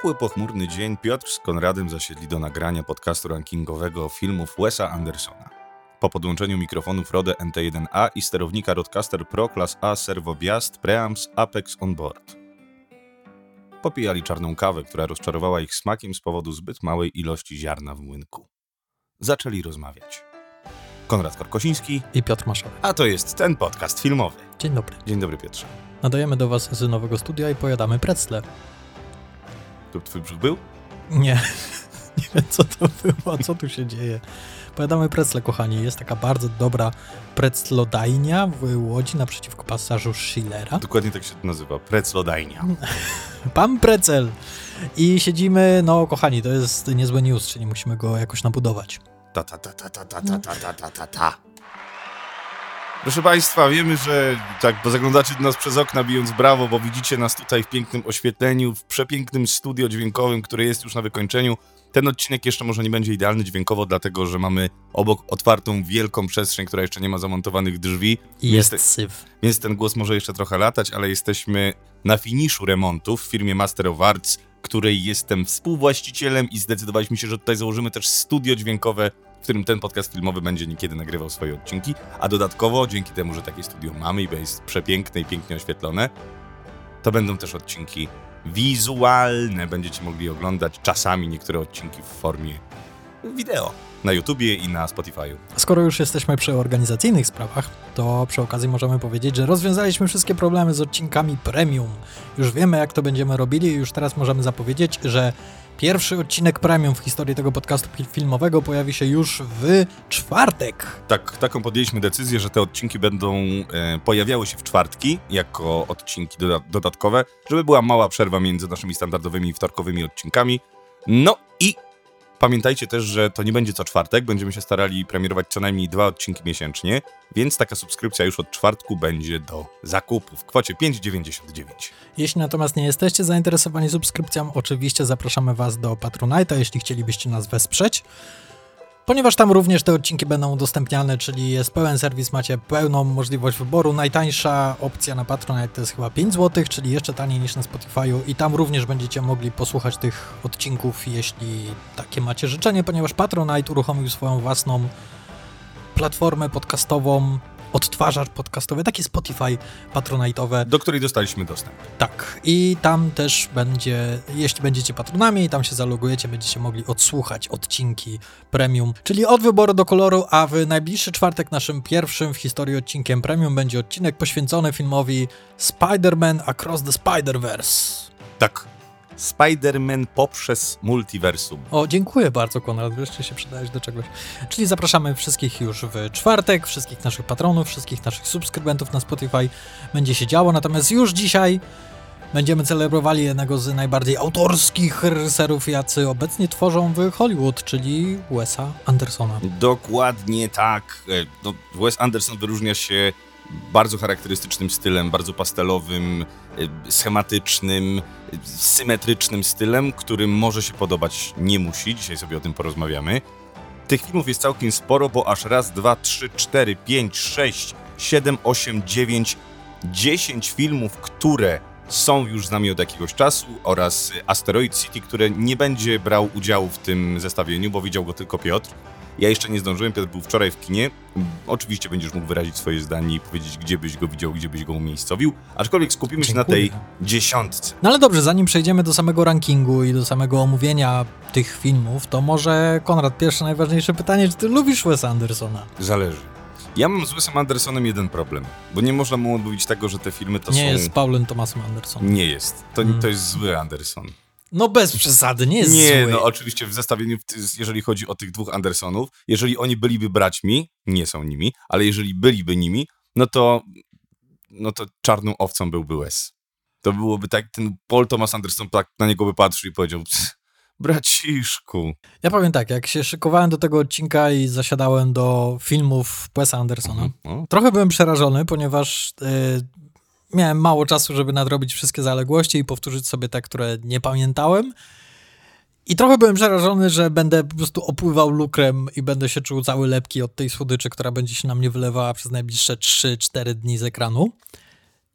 ciepły, pochmurny dzień Piotr z Konradem zasiedli do nagrania podcastu rankingowego filmów Wesa Andersona. Po podłączeniu mikrofonów Rode NT1A i sterownika Rodecaster Pro Class A Servo Biast Preamps Apex On Board. Popijali czarną kawę, która rozczarowała ich smakiem z powodu zbyt małej ilości ziarna w młynku. Zaczęli rozmawiać. Konrad Korkosiński, i Piotr Maszowy. a to jest ten podcast filmowy. Dzień dobry. Dzień dobry Piotrze. Nadajemy do Was z nowego studia i pojadamy precle. Tu twój brzuch był? Nie, nie wiem co to było, co tu się dzieje. Pojadamy precle, kochani. Jest taka bardzo dobra preclodajnia w Łodzi naprzeciwko pasażu Schillera. Dokładnie tak się to nazywa. Preclodajnia. Pan Precel. I siedzimy, no kochani, to jest niezły news, czyli musimy go jakoś nabudować. Ta, ta, ta, ta, ta, ta, ta, ta, ta, ta, ta. Proszę Państwa, wiemy, że tak, bo zaglądacie do nas przez okna bijąc brawo, bo widzicie nas tutaj w pięknym oświetleniu, w przepięknym studio dźwiękowym, które jest już na wykończeniu. Ten odcinek jeszcze może nie będzie idealny dźwiękowo, dlatego że mamy obok otwartą, wielką przestrzeń, która jeszcze nie ma zamontowanych drzwi. I jest Niestety- syf. więc ten głos może jeszcze trochę latać, ale jesteśmy na finiszu remontu w firmie Master of Arts, której jestem współwłaścicielem i zdecydowaliśmy się, że tutaj założymy też studio dźwiękowe, w którym ten podcast filmowy będzie niekiedy nagrywał swoje odcinki, a dodatkowo dzięki temu, że takie studio mamy i jest przepiękne i pięknie oświetlone, to będą też odcinki wizualne. Będziecie mogli oglądać czasami niektóre odcinki w formie wideo na YouTubie i na Spotify'u. Skoro już jesteśmy przy organizacyjnych sprawach, to przy okazji możemy powiedzieć, że rozwiązaliśmy wszystkie problemy z odcinkami premium. Już wiemy, jak to będziemy robili już teraz możemy zapowiedzieć, że pierwszy odcinek premium w historii tego podcastu filmowego pojawi się już w czwartek. Tak, taką podjęliśmy decyzję, że te odcinki będą e, pojawiały się w czwartki jako odcinki doda- dodatkowe, żeby była mała przerwa między naszymi standardowymi wtorkowymi odcinkami. No pamiętajcie też, że to nie będzie co czwartek, będziemy się starali premierować co najmniej dwa odcinki miesięcznie, więc taka subskrypcja już od czwartku będzie do zakupu w kwocie 5,99. Jeśli natomiast nie jesteście zainteresowani subskrypcją, oczywiście zapraszamy Was do Patronite'a, jeśli chcielibyście nas wesprzeć. Ponieważ tam również te odcinki będą udostępniane, czyli jest pełen serwis, macie pełną możliwość wyboru. Najtańsza opcja na Patronite to jest chyba 5 zł, czyli jeszcze taniej niż na Spotify'u i tam również będziecie mogli posłuchać tych odcinków, jeśli takie macie życzenie, ponieważ Patronite uruchomił swoją własną platformę podcastową, odtwarzacz podcastowy, takie Spotify patronite'owe. Do której dostaliśmy dostęp. Tak, i tam też będzie, jeśli będziecie patronami i tam się zalogujecie, będziecie mogli odsłuchać odcinki premium, czyli od wyboru do koloru, a w najbliższy czwartek naszym pierwszym w historii odcinkiem premium będzie odcinek poświęcony filmowi Spider-Man Across the Spider-Verse. Tak. Spider-Man poprzez multiversum. O, dziękuję bardzo, Konrad, wreszcie się przydałeś do czegoś. Czyli zapraszamy wszystkich już w czwartek, wszystkich naszych patronów, wszystkich naszych subskrybentów na Spotify. Będzie się działo, natomiast już dzisiaj będziemy celebrowali jednego z najbardziej autorskich reżyserów, jacy obecnie tworzą w Hollywood, czyli Wesa Andersona. Dokładnie tak. E, No, Wes Anderson wyróżnia się bardzo charakterystycznym stylem, bardzo pastelowym, e, schematycznym, symetrycznym stylem, który może się podobać, nie musi. Dzisiaj sobie o tym porozmawiamy. Tych filmów jest całkiem sporo, bo aż raz, dwa, trzy, cztery, pięć, sześć, siedem, osiem, dziewięć, dziesięć filmów, które są już z nami od jakiegoś czasu oraz Asteroid City, które nie będzie brał udziału w tym zestawieniu, bo widział go tylko Piotr. Ja jeszcze nie zdążyłem, Piotr był wczoraj w kinie. Oczywiście będziesz mógł wyrazić swoje zdanie i powiedzieć, gdzie byś go widział, gdzie byś go umiejscowił. Aczkolwiek skupimy się na tej Dziękuję. dziesiątce. No ale dobrze, zanim przejdziemy do samego rankingu i do samego omówienia tych filmów, to może Konrad, pierwsze najważniejsze pytanie, czy ty lubisz Wesa Andersona? Zależy. Ja mam z Wesem Andersonem jeden problem, bo nie można mu odmówić tego, że te filmy to nie są... jest Paulem Thomasem Andersonem. Nie jest. To, Mm. to jest zły Anderson. No bez przesady, nie jest Nie, zły. no oczywiście w zestawieniu, jeżeli chodzi o tych dwóch Andersonów, jeżeli oni byliby braćmi, nie są nimi, ale jeżeli byliby nimi, no to, no to czarną owcą byłby Wes. To byłoby tak, ten Paul Thomas Anderson tak na niego by patrzył i powiedział, "Ps, braciszku. Ja powiem tak, jak się szykowałem do tego odcinka i zasiadałem do filmów Wesa Andersona, O, trochę byłem przerażony, ponieważ e, miałem mało czasu, żeby nadrobić wszystkie zaległości i powtórzyć sobie te, które nie pamiętałem. I trochę byłem przerażony, że będę po prostu opływał lukrem i będę się czuł cały lepki od tej słodyczy, która będzie się na mnie wylewała przez najbliższe 3-4 dni z ekranu.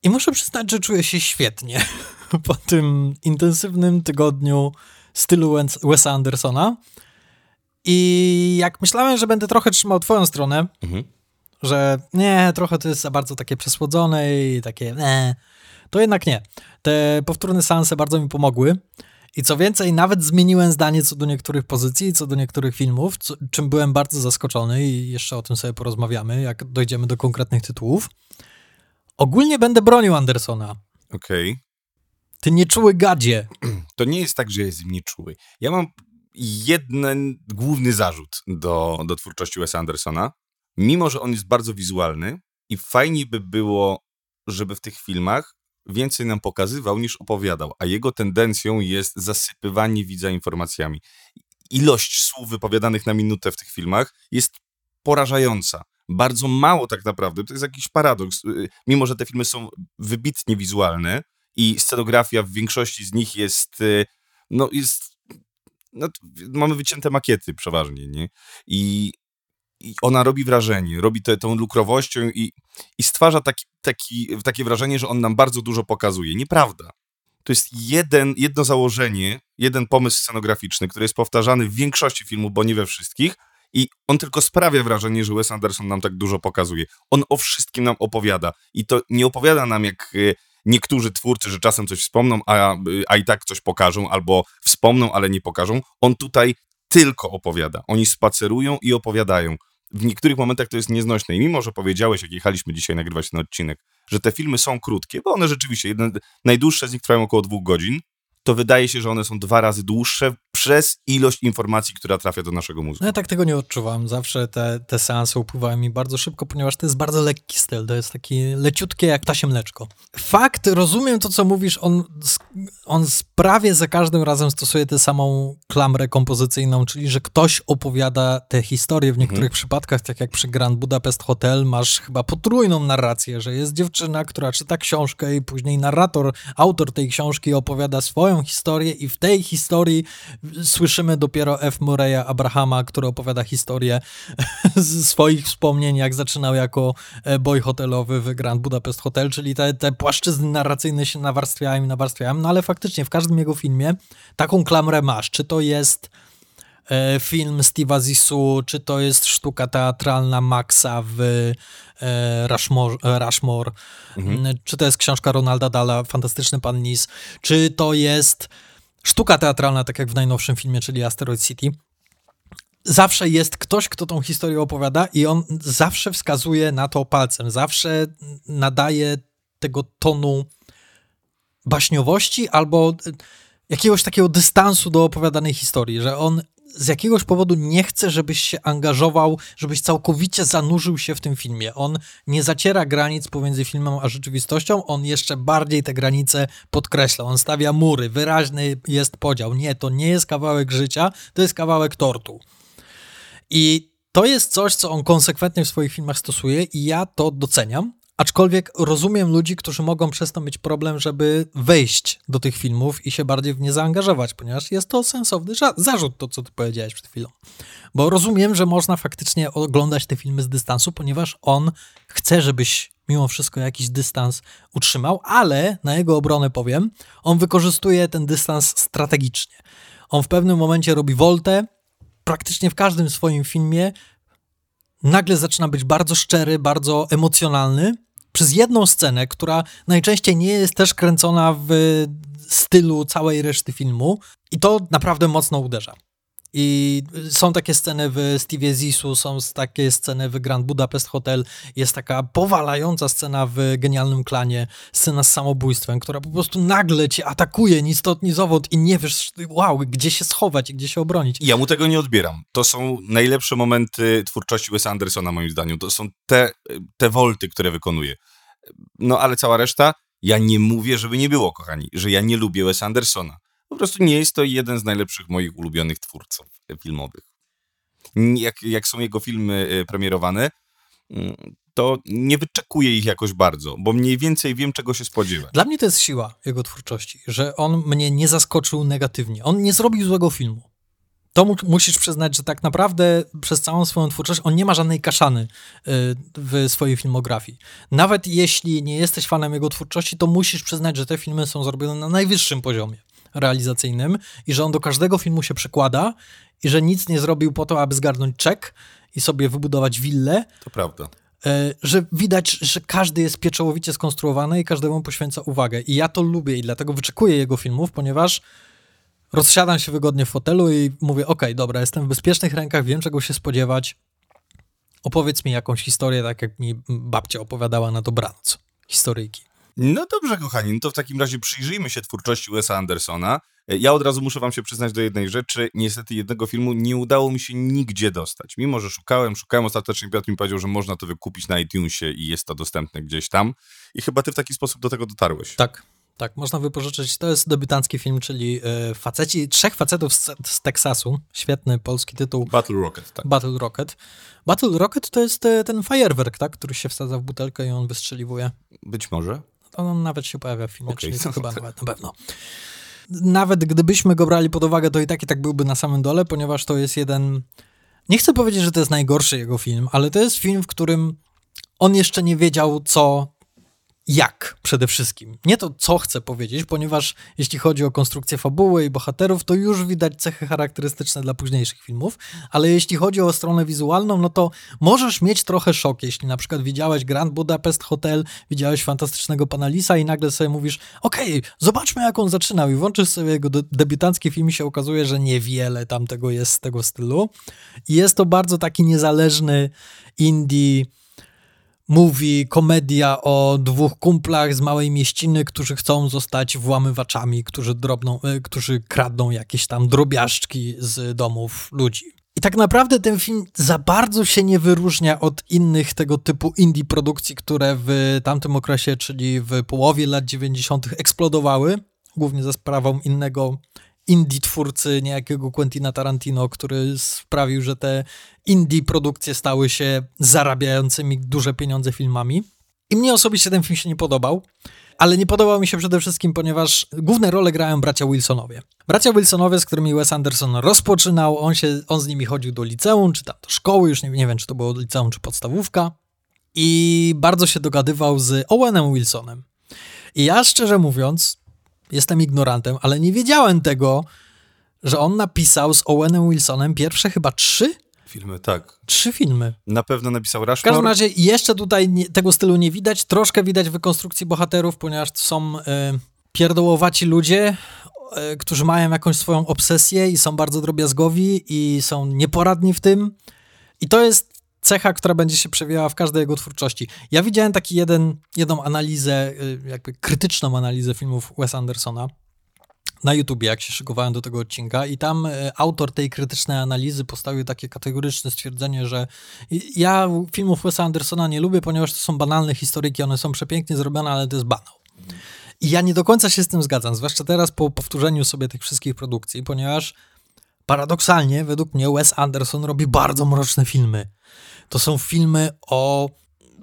I muszę przyznać, że czuję się świetnie po tym intensywnym tygodniu stylu Wesa Andersona. I jak myślałem, że będę trochę trzymał twoją stronę, mhm. Że nie, trochę to jest za bardzo takie przesłodzone i takie nie, to jednak nie. Te powtórne seanse bardzo mi pomogły. I co więcej, nawet zmieniłem zdanie co do niektórych pozycji, co do niektórych filmów, co, czym byłem bardzo zaskoczony i jeszcze o tym sobie porozmawiamy, jak dojdziemy do konkretnych tytułów. Ogólnie będę bronił Andersona. Okej. Okay. Ty nieczuły gadzie. To nie jest tak, że jest nieczuły. Ja mam jeden główny zarzut do, do twórczości Wesa Andersona. Mimo, że on jest bardzo wizualny i fajnie by było, żeby w tych filmach więcej nam pokazywał niż opowiadał, a jego tendencją jest zasypywanie widza informacjami. Ilość słów wypowiadanych na minutę w tych filmach jest porażająca. Bardzo mało tak naprawdę, to jest jakiś paradoks. Y, mimo, że te filmy są wybitnie wizualne i scenografia w większości z nich jest, y, no jest, no, mamy wycięte makiety przeważnie, nie? I i ona robi wrażenie, robi te, tą lukrowością i, i stwarza taki, taki, takie wrażenie, że on nam bardzo dużo pokazuje. Nieprawda. To jest jeden, jedno założenie, jeden pomysł scenograficzny, który jest powtarzany w większości filmów, bo nie we wszystkich, i on tylko sprawia wrażenie, że Wes Anderson nam tak dużo pokazuje. On o wszystkim nam opowiada. I to nie opowiada nam jak e, niektórzy twórcy, że czasem coś wspomną, a, a i tak coś pokażą, albo wspomną, ale nie pokażą. On tutaj tylko opowiada. Oni spacerują i opowiadają. W niektórych momentach to jest nieznośne. I mimo, że powiedziałeś, jak jechaliśmy dzisiaj nagrywać ten odcinek, że te filmy są krótkie, bo one rzeczywiście, jeden, najdłuższe z nich trwają około dwóch godzin, to wydaje się, że one są dwa razy dłuższe przez ilość informacji, która trafia do naszego mózgu. No ja tak tego nie odczuwam. Zawsze te, te seanse upływają mi bardzo szybko, ponieważ to jest bardzo lekki styl. To jest taki leciutkie jak tasie mleczko. Fakt, rozumiem to, co mówisz, on, on prawie za każdym razem stosuje tę samą klamrę kompozycyjną, czyli że ktoś opowiada te historie. W niektórych mhm. przypadkach, tak jak przy Grand Budapest Hotel, masz chyba potrójną narrację, że jest dziewczyna, która czyta książkę i później narrator, autor tej książki opowiada swoją historię i w tej historii słyszymy dopiero F. Murray'a Abrahama, który opowiada historię z swoich wspomnień, jak zaczynał jako e, boy hotelowy w Grand Budapest Hotel, czyli te, te płaszczyzny narracyjne się nawarstwiają i nawarstwiają, no ale faktycznie w każdym jego filmie taką klamrę masz, czy to jest e, film Steve'a Zissou, czy to jest sztuka teatralna Maxa w e, Rushmore, Rushmore mhm. czy to jest książka Ronalda Dala, Fantastyczny Pan Nis, czy to jest sztuka teatralna, tak jak w najnowszym filmie, czyli Asteroid City, zawsze jest ktoś, kto tą historię opowiada i on zawsze wskazuje na to palcem, zawsze nadaje tego tonu baśniowości albo jakiegoś takiego dystansu do opowiadanej historii, że on z jakiegoś powodu nie chce, żebyś się angażował, żebyś całkowicie zanurzył się w tym filmie. On nie zaciera granic pomiędzy filmem a rzeczywistością, on jeszcze bardziej te granice podkreśla. On stawia mury, wyraźny jest podział. Nie, to nie jest kawałek życia, to jest kawałek tortu. I to jest coś, co on konsekwentnie w swoich filmach stosuje i ja to doceniam. Aczkolwiek rozumiem ludzi, którzy mogą przez to mieć problem, żeby wejść do tych filmów i się bardziej w nie zaangażować, ponieważ jest to sensowny zarzut, to co ty powiedziałeś przed chwilą. Bo rozumiem, że można faktycznie oglądać te filmy z dystansu, ponieważ on chce, żebyś mimo wszystko jakiś dystans utrzymał, ale na jego obronę powiem, on wykorzystuje ten dystans strategicznie. On w pewnym momencie robi woltę, praktycznie w każdym swoim filmie nagle zaczyna być bardzo szczery, bardzo emocjonalny, przez jedną scenę, która najczęściej nie jest też kręcona w stylu całej reszty filmu i to naprawdę mocno uderza. I są takie sceny w Steve Zisu, są takie sceny w Grand Budapest Hotel, jest taka powalająca scena w Genialnym Klanie, scena z samobójstwem, która po prostu nagle cię atakuje, ni stąd, ni zowąd i nie wiesz, wow, gdzie się schować gdzie się obronić. Ja mu tego nie odbieram. To są najlepsze momenty twórczości Wes Andersona, moim zdaniem. To są te, te wolty, które wykonuje. No ale cała reszta, ja nie mówię, żeby nie było, kochani, że ja nie lubię Wes Andersona. Po prostu nie jest to jeden z najlepszych moich ulubionych twórców filmowych. Jak, jak są jego filmy e, premierowane, mm, to nie wyczekuję ich jakoś bardzo, bo mniej więcej wiem, czego się spodziewać. Dla mnie to jest siła jego twórczości, że on mnie nie zaskoczył negatywnie. On nie zrobił złego filmu. to mu musisz przyznać, że tak naprawdę przez całą swoją twórczość on nie ma żadnej kaszany y, w swojej filmografii. Nawet jeśli nie jesteś fanem jego twórczości, to musisz przyznać, że te filmy są zrobione na najwyższym poziomie realizacyjnym i że on do każdego filmu się przykłada i że nic nie zrobił po to, aby zgarnąć czek i sobie wybudować willę. To prawda. E, że widać, że każdy jest pieczołowicie skonstruowany i każdemu poświęca uwagę. I ja to lubię i dlatego wyczekuję jego filmów, ponieważ rozsiadam się wygodnie w fotelu i mówię, ok, dobra, jestem w bezpiecznych rękach, wiem czego się spodziewać. Opowiedz mi jakąś historię, tak jak mi babcia opowiadała na dobranoc. Historyjki. No dobrze, kochani, no to w takim razie przyjrzyjmy się twórczości Wesa Andersona. Ja od razu muszę wam się przyznać do jednej rzeczy. Niestety jednego filmu nie udało mi się nigdzie dostać. Mimo, że szukałem, szukałem, ostatecznie Piotr mi powiedział, że można to wykupić na iTunesie i jest to dostępne gdzieś tam. I chyba ty w taki sposób do tego dotarłeś. Tak, tak, można wypożyczyć. To jest debiutancki film, czyli y, faceci, trzech facetów z, z, Teksasu. Świetny polski tytuł. Battle Rocket, tak. Battle Rocket. Battle Rocket to jest y, ten fajerwerk, tak, który się wsadza w butelkę i on wystrzeliwuje. Być może. On nawet się pojawia w filmie, okay. czyli to chyba nawet na pewno. Nawet gdybyśmy go brali pod uwagę, to i tak i tak byłby na samym dole, ponieważ to jest jeden... Nie chcę powiedzieć, że to jest najgorszy jego film, ale to jest film, w którym on jeszcze nie wiedział, co jak przede wszystkim. Nie to, co chcę powiedzieć, ponieważ jeśli chodzi o konstrukcję fabuły i bohaterów, to już widać cechy charakterystyczne dla późniejszych filmów, ale jeśli chodzi o stronę wizualną, no to możesz mieć trochę szok, jeśli na przykład widziałeś Grand Budapest Hotel, widziałeś fantastycznego pana Lisa i nagle sobie mówisz, okej, okay, zobaczmy jak on zaczynał i włączysz sobie jego debiutancki film i się okazuje, że niewiele tam tego jest z tego stylu. I jest to bardzo taki niezależny indie mówi komedia o dwóch kumplach z małej mieściny, którzy chcą zostać włamywaczami, którzy, drobną, e, którzy kradną jakieś tam drobiażdżki z domów ludzi. I tak naprawdę ten film za bardzo się nie wyróżnia od innych tego typu indie produkcji, które w tamtym okresie, czyli w połowie lat 90., eksplodowały, głównie za sprawą innego indie twórcy niejakiego Quentina Tarantino, który sprawił, że te indie produkcje stały się zarabiającymi duże pieniądze filmami. I mnie osobiście ten film się nie podobał, ale nie podobał mi się przede wszystkim, ponieważ główne role grają bracia Wilsonowie. Bracia Wilsonowie, z którymi Wes Anderson rozpoczynał, on, się, on z nimi chodził do liceum, czy tam do szkoły, już nie, nie wiem, czy to było liceum, czy podstawówka. I bardzo się dogadywał z Owenem Wilsonem. I ja szczerze mówiąc, jestem ignorantem, ale nie wiedziałem tego, że on napisał z Owenem Wilsonem pierwsze chyba trzy Filmy, tak. Trzy filmy. Na pewno napisał Rushmore. W każdym razie jeszcze tutaj nie, tego stylu nie widać. Troszkę widać w konstrukcji bohaterów, ponieważ to są y, pierdołowaci ludzie, y, którzy mają jakąś swoją obsesję i są bardzo drobiazgowi i są nieporadni w tym. I to jest cecha, która będzie się przewijała w każdej jego twórczości. Ja widziałem taki jeden, jedną analizę, y, jakby krytyczną analizę filmów Wes Andersona na YouTubie, jak się szykowałem do tego odcinka i tam y, autor tej krytycznej analizy postawił takie kategoryczne stwierdzenie, że ja filmów Wesa Andersona nie lubię, ponieważ to są banalne historyki, one są przepięknie zrobione, ale to jest banał. I ja nie do końca się z tym zgadzam, zwłaszcza teraz po powtórzeniu sobie tych wszystkich produkcji, ponieważ paradoksalnie, według mnie, Wes Anderson robi bardzo mroczne filmy to są filmy o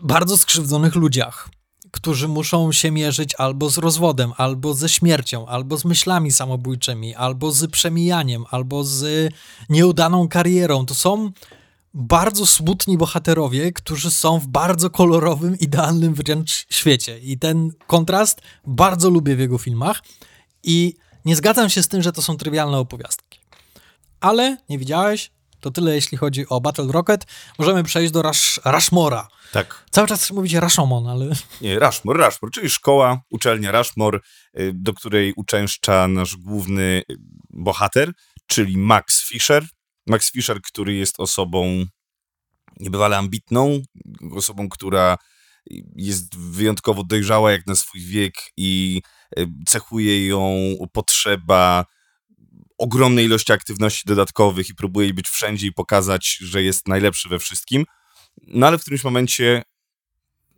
bardzo skrzywdzonych ludziach, którzy muszą się mierzyć albo z rozwodem, albo ze śmiercią, albo z myślami samobójczymi, albo z przemijaniem, albo z nieudaną karierą. To są bardzo smutni bohaterowie, którzy są w bardzo kolorowym, idealnym wręcz świecie. I ten kontrast bardzo lubię w jego filmach. I nie zgadzam się z tym, że to są trywialne opowiastki. Ale nie widziałeś? To tyle, jeśli chodzi o Battle Rocket. Możemy przejść do Rush, Rushmora. Tak. Cały czas mówić Rashomon, ale... Nie, Rushmore, Rushmore, czyli szkoła, uczelnia Rushmore, y, do której uczęszcza nasz główny y, bohater, czyli Max Fisher. Max Fisher, który jest osobą niebywale ambitną, osobą, która jest wyjątkowo dojrzała jak na swój wiek i y, cechuje ją potrzeba ogromnej ilości aktywności dodatkowych i próbuje być wszędzie i pokazać, że jest najlepszy we wszystkim. No ale w którymś momencie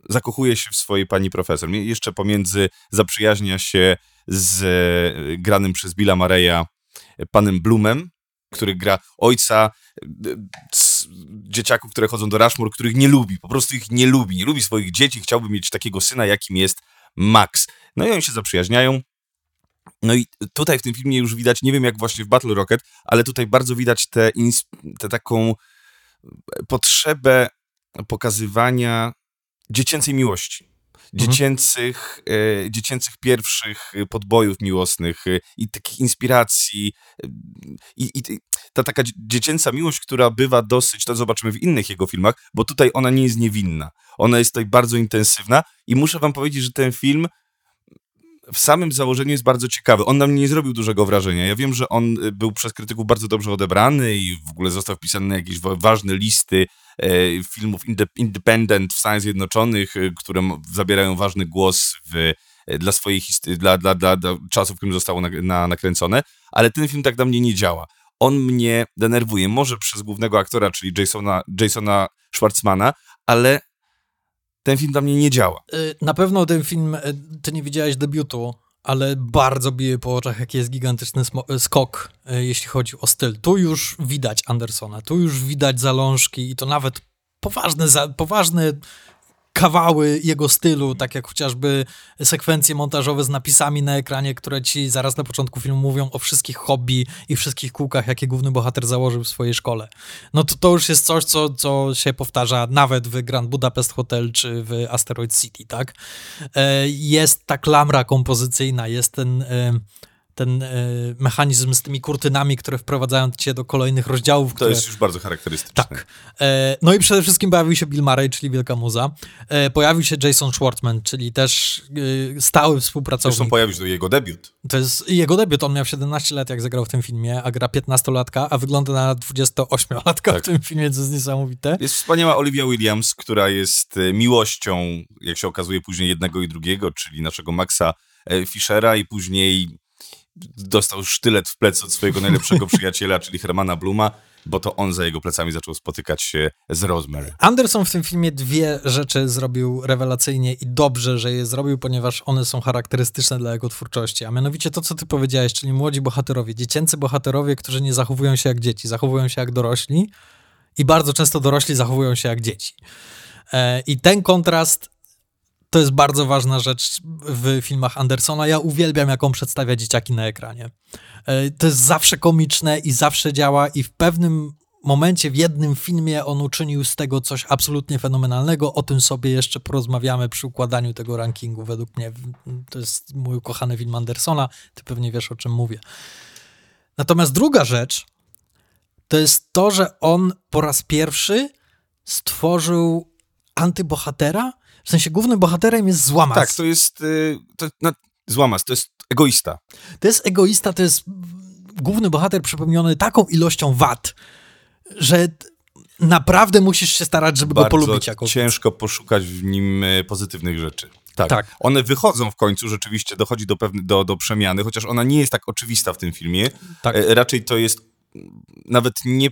zakochuje się w swojej pani profesor. Jeszcze pomiędzy zaprzyjaźnia się z e, granym przez Billa Mareya e, panem Blumem, który gra ojca e, dzieciaków, które chodzą do Rushmore, których nie lubi, po prostu ich nie lubi, nie lubi swoich dzieci, chciałby mieć takiego syna, jakim jest Max. No i oni się zaprzyjaźniają No i tutaj w tym filmie już widać, nie wiem jak właśnie w Battle Rocket, ale tutaj bardzo widać tę te, taką potrzebę pokazywania dziecięcej miłości. Mhm. Dziecięcych, mhm. e, dziecięcych pierwszych podbojów miłosnych e, i takich inspiracji. E, I, I, ta taka dziecięca miłość, która bywa dosyć, to zobaczymy w innych jego filmach, bo tutaj ona nie jest niewinna. Ona jest tutaj bardzo intensywna i muszę wam powiedzieć, że ten film w samym założeniu jest bardzo ciekawy. On na mnie nie zrobił dużego wrażenia. Ja wiem, że on y, był przez krytyków bardzo dobrze odebrany i w ogóle został wpisany na jakieś ważne listy e, filmów independent w Stanach Zjednoczonych, y, które zabierają ważny głos w, e, dla swoich dla, dla, dla, dla czasów, w którym zostało na, na, nakręcone, ale ten film tak dla mnie nie działa. On mnie denerwuje, może przez głównego aktora, czyli Jasona, Jasona Schwartzmana, ale ten film dla mnie nie działa. Y, na pewno ten film, y, ty nie widziałeś debiutu, ale bardzo bije po oczach, jaki jest gigantyczny y, skok, jeśli chodzi o styl. Tu już widać Andersona, tu już widać zalążki i to nawet poważne, poważne kawały jego stylu, tak jak chociażby sekwencje montażowe z napisami na ekranie, które ci zaraz na początku filmu mówią o wszystkich hobby i wszystkich kółkach, jakie główny bohater założył w swojej szkole. No to to już jest coś, co, co się powtarza nawet w Grand Budapest Hotel czy w Asteroid City, tak? E, jest ta klamra kompozycyjna, jest ten e, ten e, mechanizm z tymi kurtynami, które wprowadzają cię do kolejnych rozdziałów. To które... jest już bardzo charakterystyczne. Tak. E, no i przede wszystkim pojawił się Bill Murray, czyli Wielka Muza. E, pojawił się Jason Schwartzman, czyli też e, stały współpracownik. Zresztą pojawił się jego debiut. To jest jego debiut. On miał 17 lat, jak zagrał w tym filmie, a gra 15-latka, a wygląda na 28-latka tak. w tym filmie, co jest niesamowite. Jest wspaniała Olivia Williams, która jest e, miłością, jak się okazuje, później jednego i drugiego, czyli naszego Maxa Fischera i później dostał sztylet w plec od swojego najlepszego przyjaciela, czyli Hermana Bluma, bo to on za jego plecami zaczął spotykać się z Rosemary. Anderson w tym filmie dwie rzeczy zrobił rewelacyjnie i dobrze, że je zrobił, ponieważ one są charakterystyczne dla jego twórczości, a mianowicie to, co ty powiedziałeś, czyli młodzi bohaterowie, dziecięcy bohaterowie, którzy nie zachowują się jak dzieci, zachowują się jak dorośli i bardzo często dorośli zachowują się jak dzieci. E, I ten kontrast to jest bardzo ważna rzecz w filmach Andersona. Ja uwielbiam, jak on przedstawia dzieciaki na ekranie. E, to jest zawsze komiczne i zawsze działa i w pewnym momencie w jednym filmie on uczynił z tego coś absolutnie fenomenalnego. O tym sobie jeszcze porozmawiamy przy układaniu tego rankingu. Według mnie to jest mój ukochany film Andersona. Ty pewnie wiesz, o czym mówię. Natomiast druga rzecz to jest to, że on po raz pierwszy stworzył antybohatera, w sensie głównym bohaterem jest Złamas. Tak, to jest y, to, no, Złamas, to jest egoista. To jest egoista, to jest główny bohater przepełniony taką ilością wad, że naprawdę musisz się starać, żeby Bardzo go polubić jako ciężko poszukać w nim y, pozytywnych rzeczy. Tak. tak. One wychodzą w końcu, rzeczywiście dochodzi do, pewne, do, do przemiany, chociaż ona nie jest tak oczywista w tym filmie. Tak. E, raczej to jest nawet nie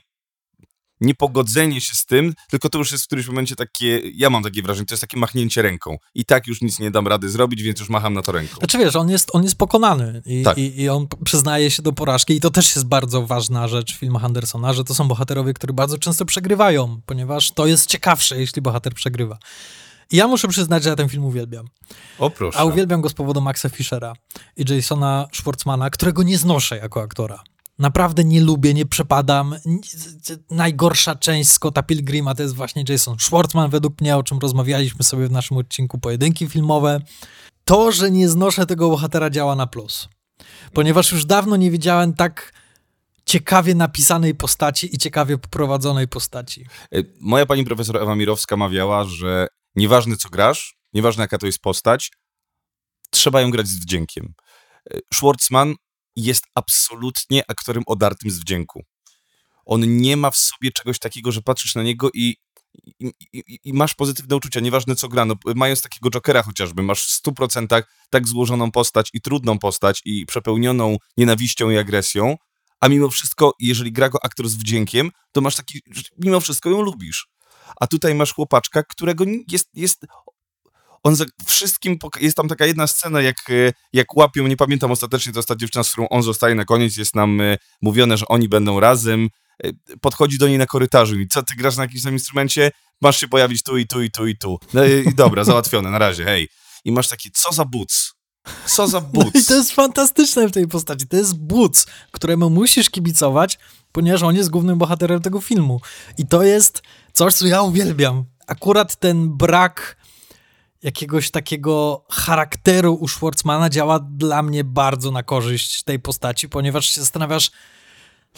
niepogodzenie się z tym, tylko to już jest w którymś momencie takie, ja mam takie wrażenie, to jest takie machnięcie ręką. I tak już nic nie dam rady zrobić, więc już macham na to ręką. Znaczy wiesz, on jest, on jest pokonany i, tak. i, i on przyznaje się do porażki i to też jest bardzo ważna rzecz w filmach Andersona, że to są bohaterowie, którzy bardzo często przegrywają, ponieważ to jest ciekawsze, jeśli bohater przegrywa. I ja muszę przyznać, że ja ten film uwielbiam. O proszę. A uwielbiam go z powodu Maxa Fischera i Jasona Schwartzmana, którego nie znoszę jako aktora. Naprawdę nie lubię, nie przepadam. Najgorsza część Scotta Pilgrima to jest właśnie Jason Schwartzman, według mnie, o czym rozmawialiśmy sobie w naszym odcinku Pojedynki Filmowe. To, że nie znoszę tego bohatera działa na plus. Ponieważ już dawno nie widziałem tak ciekawie napisanej postaci i ciekawie poprowadzonej postaci. E, moja pani profesor Ewa Mirowska mawiała, że nieważne co grasz, nieważne jaka to jest postać, trzeba ją grać z wdziękiem. E, Schwartzman jest absolutnie aktorem odartym z wdzięku. On nie ma w sobie czegoś takiego, że patrzysz na niego i, i, i, i masz pozytywne uczucia, nieważne co gra. No, mając takiego Jokera chociażby, masz w 100% tak złożoną postać i trudną postać i przepełnioną nienawiścią i agresją, a mimo wszystko, jeżeli gra go aktor z wdziękiem, to masz taki, mimo wszystko ją lubisz. A tutaj masz chłopaczka, którego jest, jest on za wszystkim, jest tam taka jedna scena, jak, e, jak łapią, nie pamiętam ostatecznie, to jest ta dziewczyna, z którą on zostaje na koniec, jest nam e, mówione, że oni będą razem, e, podchodzi do niej na korytarzu i co, ty grasz na jakimś tam instrumencie? Masz się pojawić tu i tu i tu i tu. No i, dobra, załatwione, na razie, hej. I masz takie, co za buc? Co za No but. i to jest fantastyczne w tej postaci. To jest Boots, któremu musisz kibicować, ponieważ on jest głównym bohaterem tego filmu. I to jest coś, co ja uwielbiam. Akurat ten brak jakiegoś takiego charakteru u Schwartzmana działa dla mnie bardzo na korzyść tej postaci, ponieważ się zastanawiasz,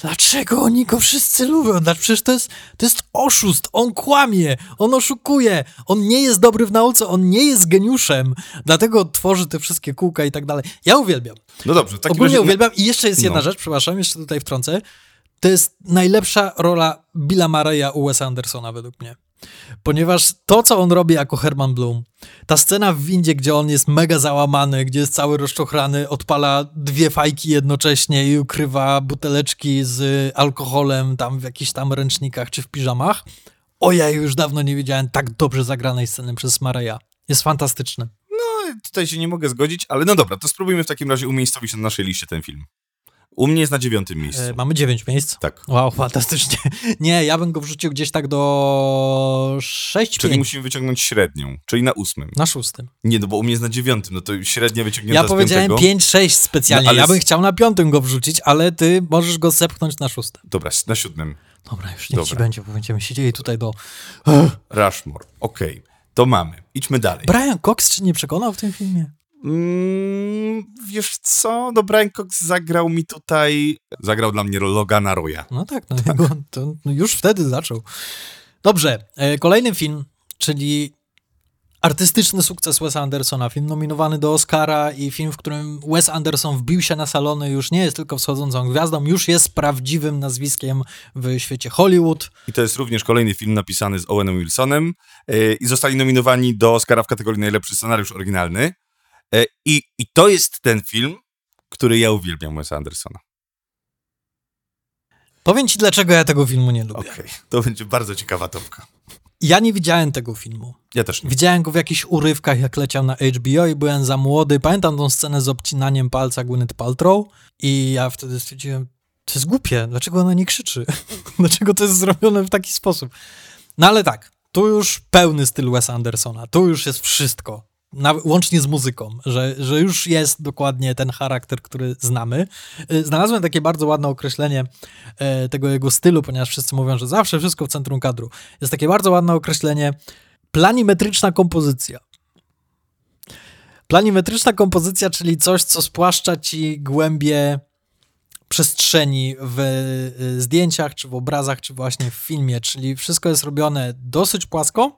dlaczego oni go wszyscy lubią? Przecież to jest, to jest oszust, on kłamie, on oszukuje, on nie jest dobry w nauce, on nie jest geniuszem, dlatego tworzy te wszystkie kółka i tak dalej. Ja uwielbiam. No dobrze, w takim Ogólnie razie... uwielbiam. I jeszcze jest jedna No. rzecz, przepraszam, jeszcze tutaj wtrącę. To jest najlepsza rola Billa Murray'a u Wesa Andersona według mnie. Ponieważ to, co on robi jako Herman Bloom, ta scena w windzie, gdzie on jest mega załamany, gdzie jest cały rozczochrany, odpala dwie fajki jednocześnie i ukrywa buteleczki z alkoholem tam w jakichś tam ręcznikach czy w piżamach. O ja już dawno nie widziałem tak dobrze zagranej sceny przez Murray'a. Jest fantastyczny. No, tutaj się nie mogę zgodzić, ale no dobra, to spróbujmy w takim razie umiejscowić na naszej liście ten film. U mnie jest na dziewiątym miejscu. E, mamy dziewięć miejsc. Tak. Wow, fantastycznie. Nie, ja bym go wrzucił gdzieś tak do 6 Czyli 5 musimy wyciągnąć średnią, czyli na ósmym. na szóstym. Nie, no bo u mnie jest na dziewiątym, no to średnia wyciągnięta Ja powiedziałem piątego. 5-6 specjalnie. No, ale ja bym z- chciał na piątym go wrzucić, ale ty możesz go zepchnąć na szóstym. Dobra, na siódmym. Dobra, już niech ci Dobra. będzie, bo będziemy siedzieli tutaj do... Rushmore. Okej, to mamy. Idźmy dalej. Brian Cox czy nie przekonał w tym filmie? Mm, wiesz co? No Brian Cox zagrał mi tutaj... Zagrał dla mnie Logana Roya. No tak, no, jego, to, no już wtedy zaczął. Dobrze, e, kolejny film, czyli artystyczny sukces Wesa Andersona. Film nominowany do Oscara i film, w którym Wes Anderson wbił się na salony, już nie jest tylko wschodzącą gwiazdą, już jest prawdziwym nazwiskiem w świecie Hollywood. I to jest również kolejny film napisany z Owenem Wilsonem yy, i zostali nominowani do Oscara w kategorii najlepszy scenariusz oryginalny. Yy, I, I to jest ten film, który ja uwielbiam Wesa Andersona. Powiem ci, dlaczego ja tego filmu nie lubię. Okej, to będzie bardzo ciekawa topka. Ja nie widziałem tego filmu. Ja też nie. Widziałem go w jakichś urywkach, jak leciał na HBO i byłem za młody. Pamiętam tą scenę z obcinaniem palca Gwyneth Paltrow i ja wtedy stwierdziłem, to jest głupie, dlaczego ona nie krzyczy? dlaczego to jest zrobione w taki sposób? No ale tak, tu już pełny styl Wesa Andersona, tu już jest wszystko. Nawet, łącznie z muzyką, że, że już jest dokładnie ten charakter, który znamy. Y, Znalazłem takie bardzo ładne określenie e, tego jego stylu, ponieważ wszyscy mówią, że zawsze wszystko w centrum kadru. Jest takie bardzo ładne określenie planimetryczna kompozycja. Planimetryczna kompozycja, czyli coś, co spłaszcza ci głębie przestrzeni w y, zdjęciach, czy w obrazach, czy właśnie w filmie, czyli wszystko jest robione dosyć płasko,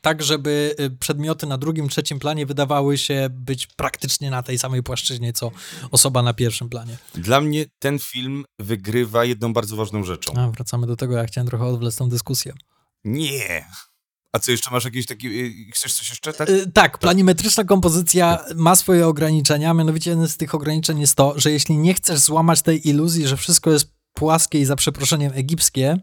tak żeby y, przedmioty na drugim, trzecim planie wydawały się być praktycznie na tej samej płaszczyźnie, co osoba na pierwszym planie. Dla mnie ten film wygrywa jedną bardzo ważną rzeczą. A, wracamy do tego, ja chciałem trochę odwlec tą dyskusję. Nie. A co, jeszcze masz jakieś takie... y, Chcesz coś jeszcze? Tak? Y, Tak, planimetryczna kompozycja ma swoje ograniczenia, mianowicie jednym z tych ograniczeń jest to, że jeśli nie chcesz złamać tej iluzji, że wszystko jest płaskie i za przeproszeniem egipskie,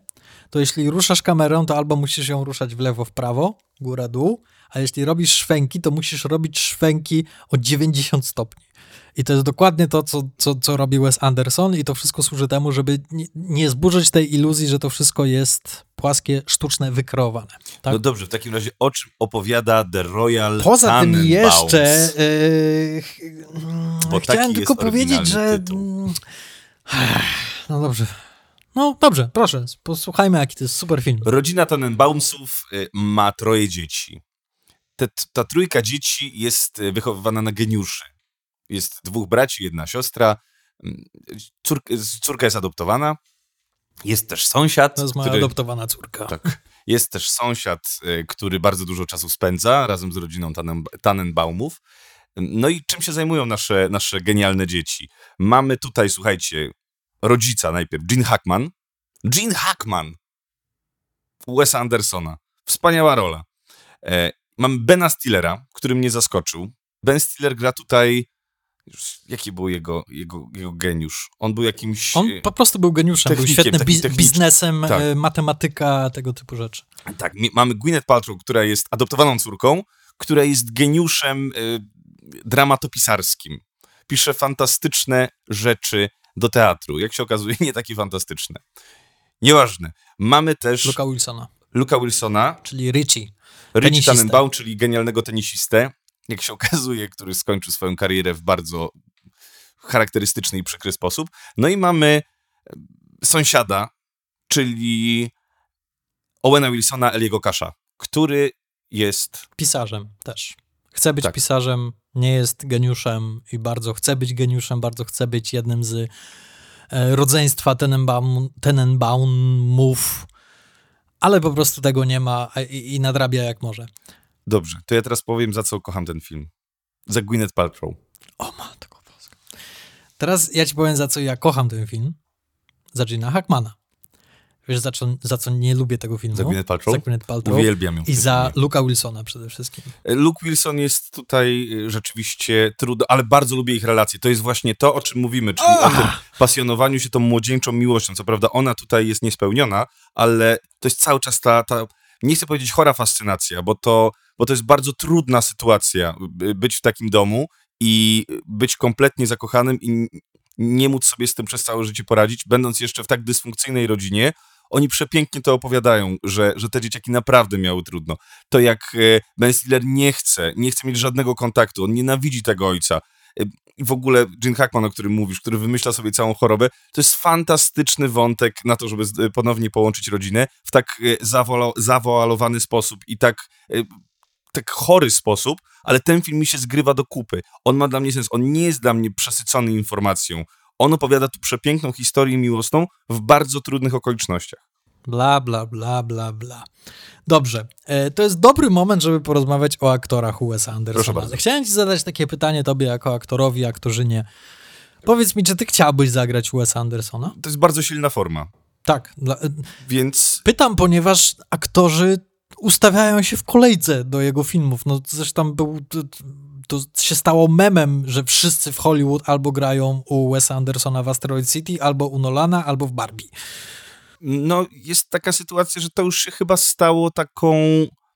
to jeśli ruszasz kamerą, to albo musisz ją ruszać w lewo, w prawo, góra, dół, a jeśli robisz szwęki, to musisz robić szwęki o 90 stopni. I to jest dokładnie to, co, co, co robi Wes Anderson i to wszystko służy temu, żeby nie, nie zburzyć tej iluzji, że to wszystko jest płaskie, sztuczne, wykreowane. Tak? No dobrze, w takim razie o czym opowiada The Royal Poza tym jeszcze yy, Bo chciałem tylko jest powiedzieć, że tytuł. mm, no dobrze. No dobrze, proszę, posłuchajmy jaki to jest super film. Rodzina Tannenbaumsów y, ma troje dzieci. Te, ta trójka dzieci jest y, wychowywana na geniuszy. Jest dwóch braci, jedna siostra. Mm, Córka, jest adoptowana. Jest też sąsiad, To jest moja który, adoptowana córka. tak, jest też sąsiad, y, który bardzo dużo czasu spędza razem z rodziną Tannen, Tannenbaumów. No i czym się zajmują nasze, nasze genialne dzieci? Mamy tutaj, słuchajcie, rodzica najpierw, Gene Hackman. Gene Hackman! Wesa Andersona. Wspaniała rola. E, mam Bena Stillera, który mnie zaskoczył. Ben Stiller gra tutaj... Jaki był jego, jego, jego geniusz? On był jakimś... On e, po prostu był geniuszem, był świetnym technicznym. biznesem, Tak. e, matematyka, tego typu rzeczy. Tak, mamy Gwyneth Paltrow, która jest adoptowaną córką, która jest geniuszem y, dramatopisarskim. Pisze fantastyczne rzeczy do teatru. Jak się okazuje, nie takie fantastyczne. Nieważne. Mamy też Luka Wilsona, Luka Wilsona, czyli Richie. Richie. Tannenbaum, czyli genialnego tenisistę. jak się okazuje, który skończył swoją karierę w bardzo charakterystyczny i przykry sposób. No i mamy e, sąsiada, czyli Owena Wilsona, Eliego Kasza, który jest... Pisarzem też. Chce być Tak. pisarzem, nie jest geniuszem i bardzo chce być geniuszem, bardzo chce być jednym z e, rodzeństwa Tenenbaum, Tenenbaumów, ale po prostu tego nie ma i, i nadrabia jak może. Dobrze, to ja teraz powiem, za co kocham ten film. Za Gwyneth Paltrow. O matko boska. Teraz ja ci powiem, za co ja kocham ten film. Za Gina Hackmana. Wiesz, za co, za co nie lubię tego filmu? Za Gwyneth Paltrow? Za Gwyneth Paltrow. Uwielbiam ją. I za filmie. Luka Wilsona przede wszystkim. Luke Wilson jest tutaj y, rzeczywiście trudny, ale bardzo lubię ich relacje. To jest właśnie to, o czym mówimy, czyli o tym pasjonowaniu się tą młodzieńczą miłością. Co prawda ona tutaj jest niespełniona, ale to jest cały czas ta, ta nie chcę powiedzieć chora fascynacja, bo to, bo to jest bardzo trudna sytuacja y, być w takim domu i być kompletnie zakochanym i nie móc sobie z tym przez całe życie poradzić, będąc jeszcze w tak dysfunkcyjnej rodzinie. Oni przepięknie to opowiadają, że, że te dzieciaki naprawdę miały trudno. To jak e, Ben Stiller nie chce, nie chce mieć żadnego kontaktu, on nienawidzi tego ojca. E, I w ogóle Gene Hackman, o którym mówisz, który wymyśla sobie całą chorobę, to jest fantastyczny wątek na to, żeby z- ponownie połączyć rodzinę w tak e, zawoalowany sposób i tak, e, tak chory sposób, ale ten film mi się zgrywa do kupy. On ma dla mnie sens, on nie jest dla mnie przesycony informacją. On opowiada tu przepiękną historię miłosną w bardzo trudnych okolicznościach. Bla, bla, bla, bla, bla. Dobrze. E, to jest dobry moment, żeby porozmawiać o aktorach Proszę Andersona. bardzo. Chciałem ci zadać takie pytanie tobie jako aktorowi, aktorzynie. Powiedz mi, czy ty chciałbyś zagrać Wes'a Andersona? To jest bardzo silna forma, Tak. Dla, e, więc pytam, ponieważ aktorzy ustawiają się w kolejce do jego filmów. No zresztą był, to, się stało memem, że wszyscy w Hollywood albo grają u Wes'a Andersona w Asteroid City, albo u Nolana, albo w Barbie. no, jest taka sytuacja, że to już się chyba stało taką,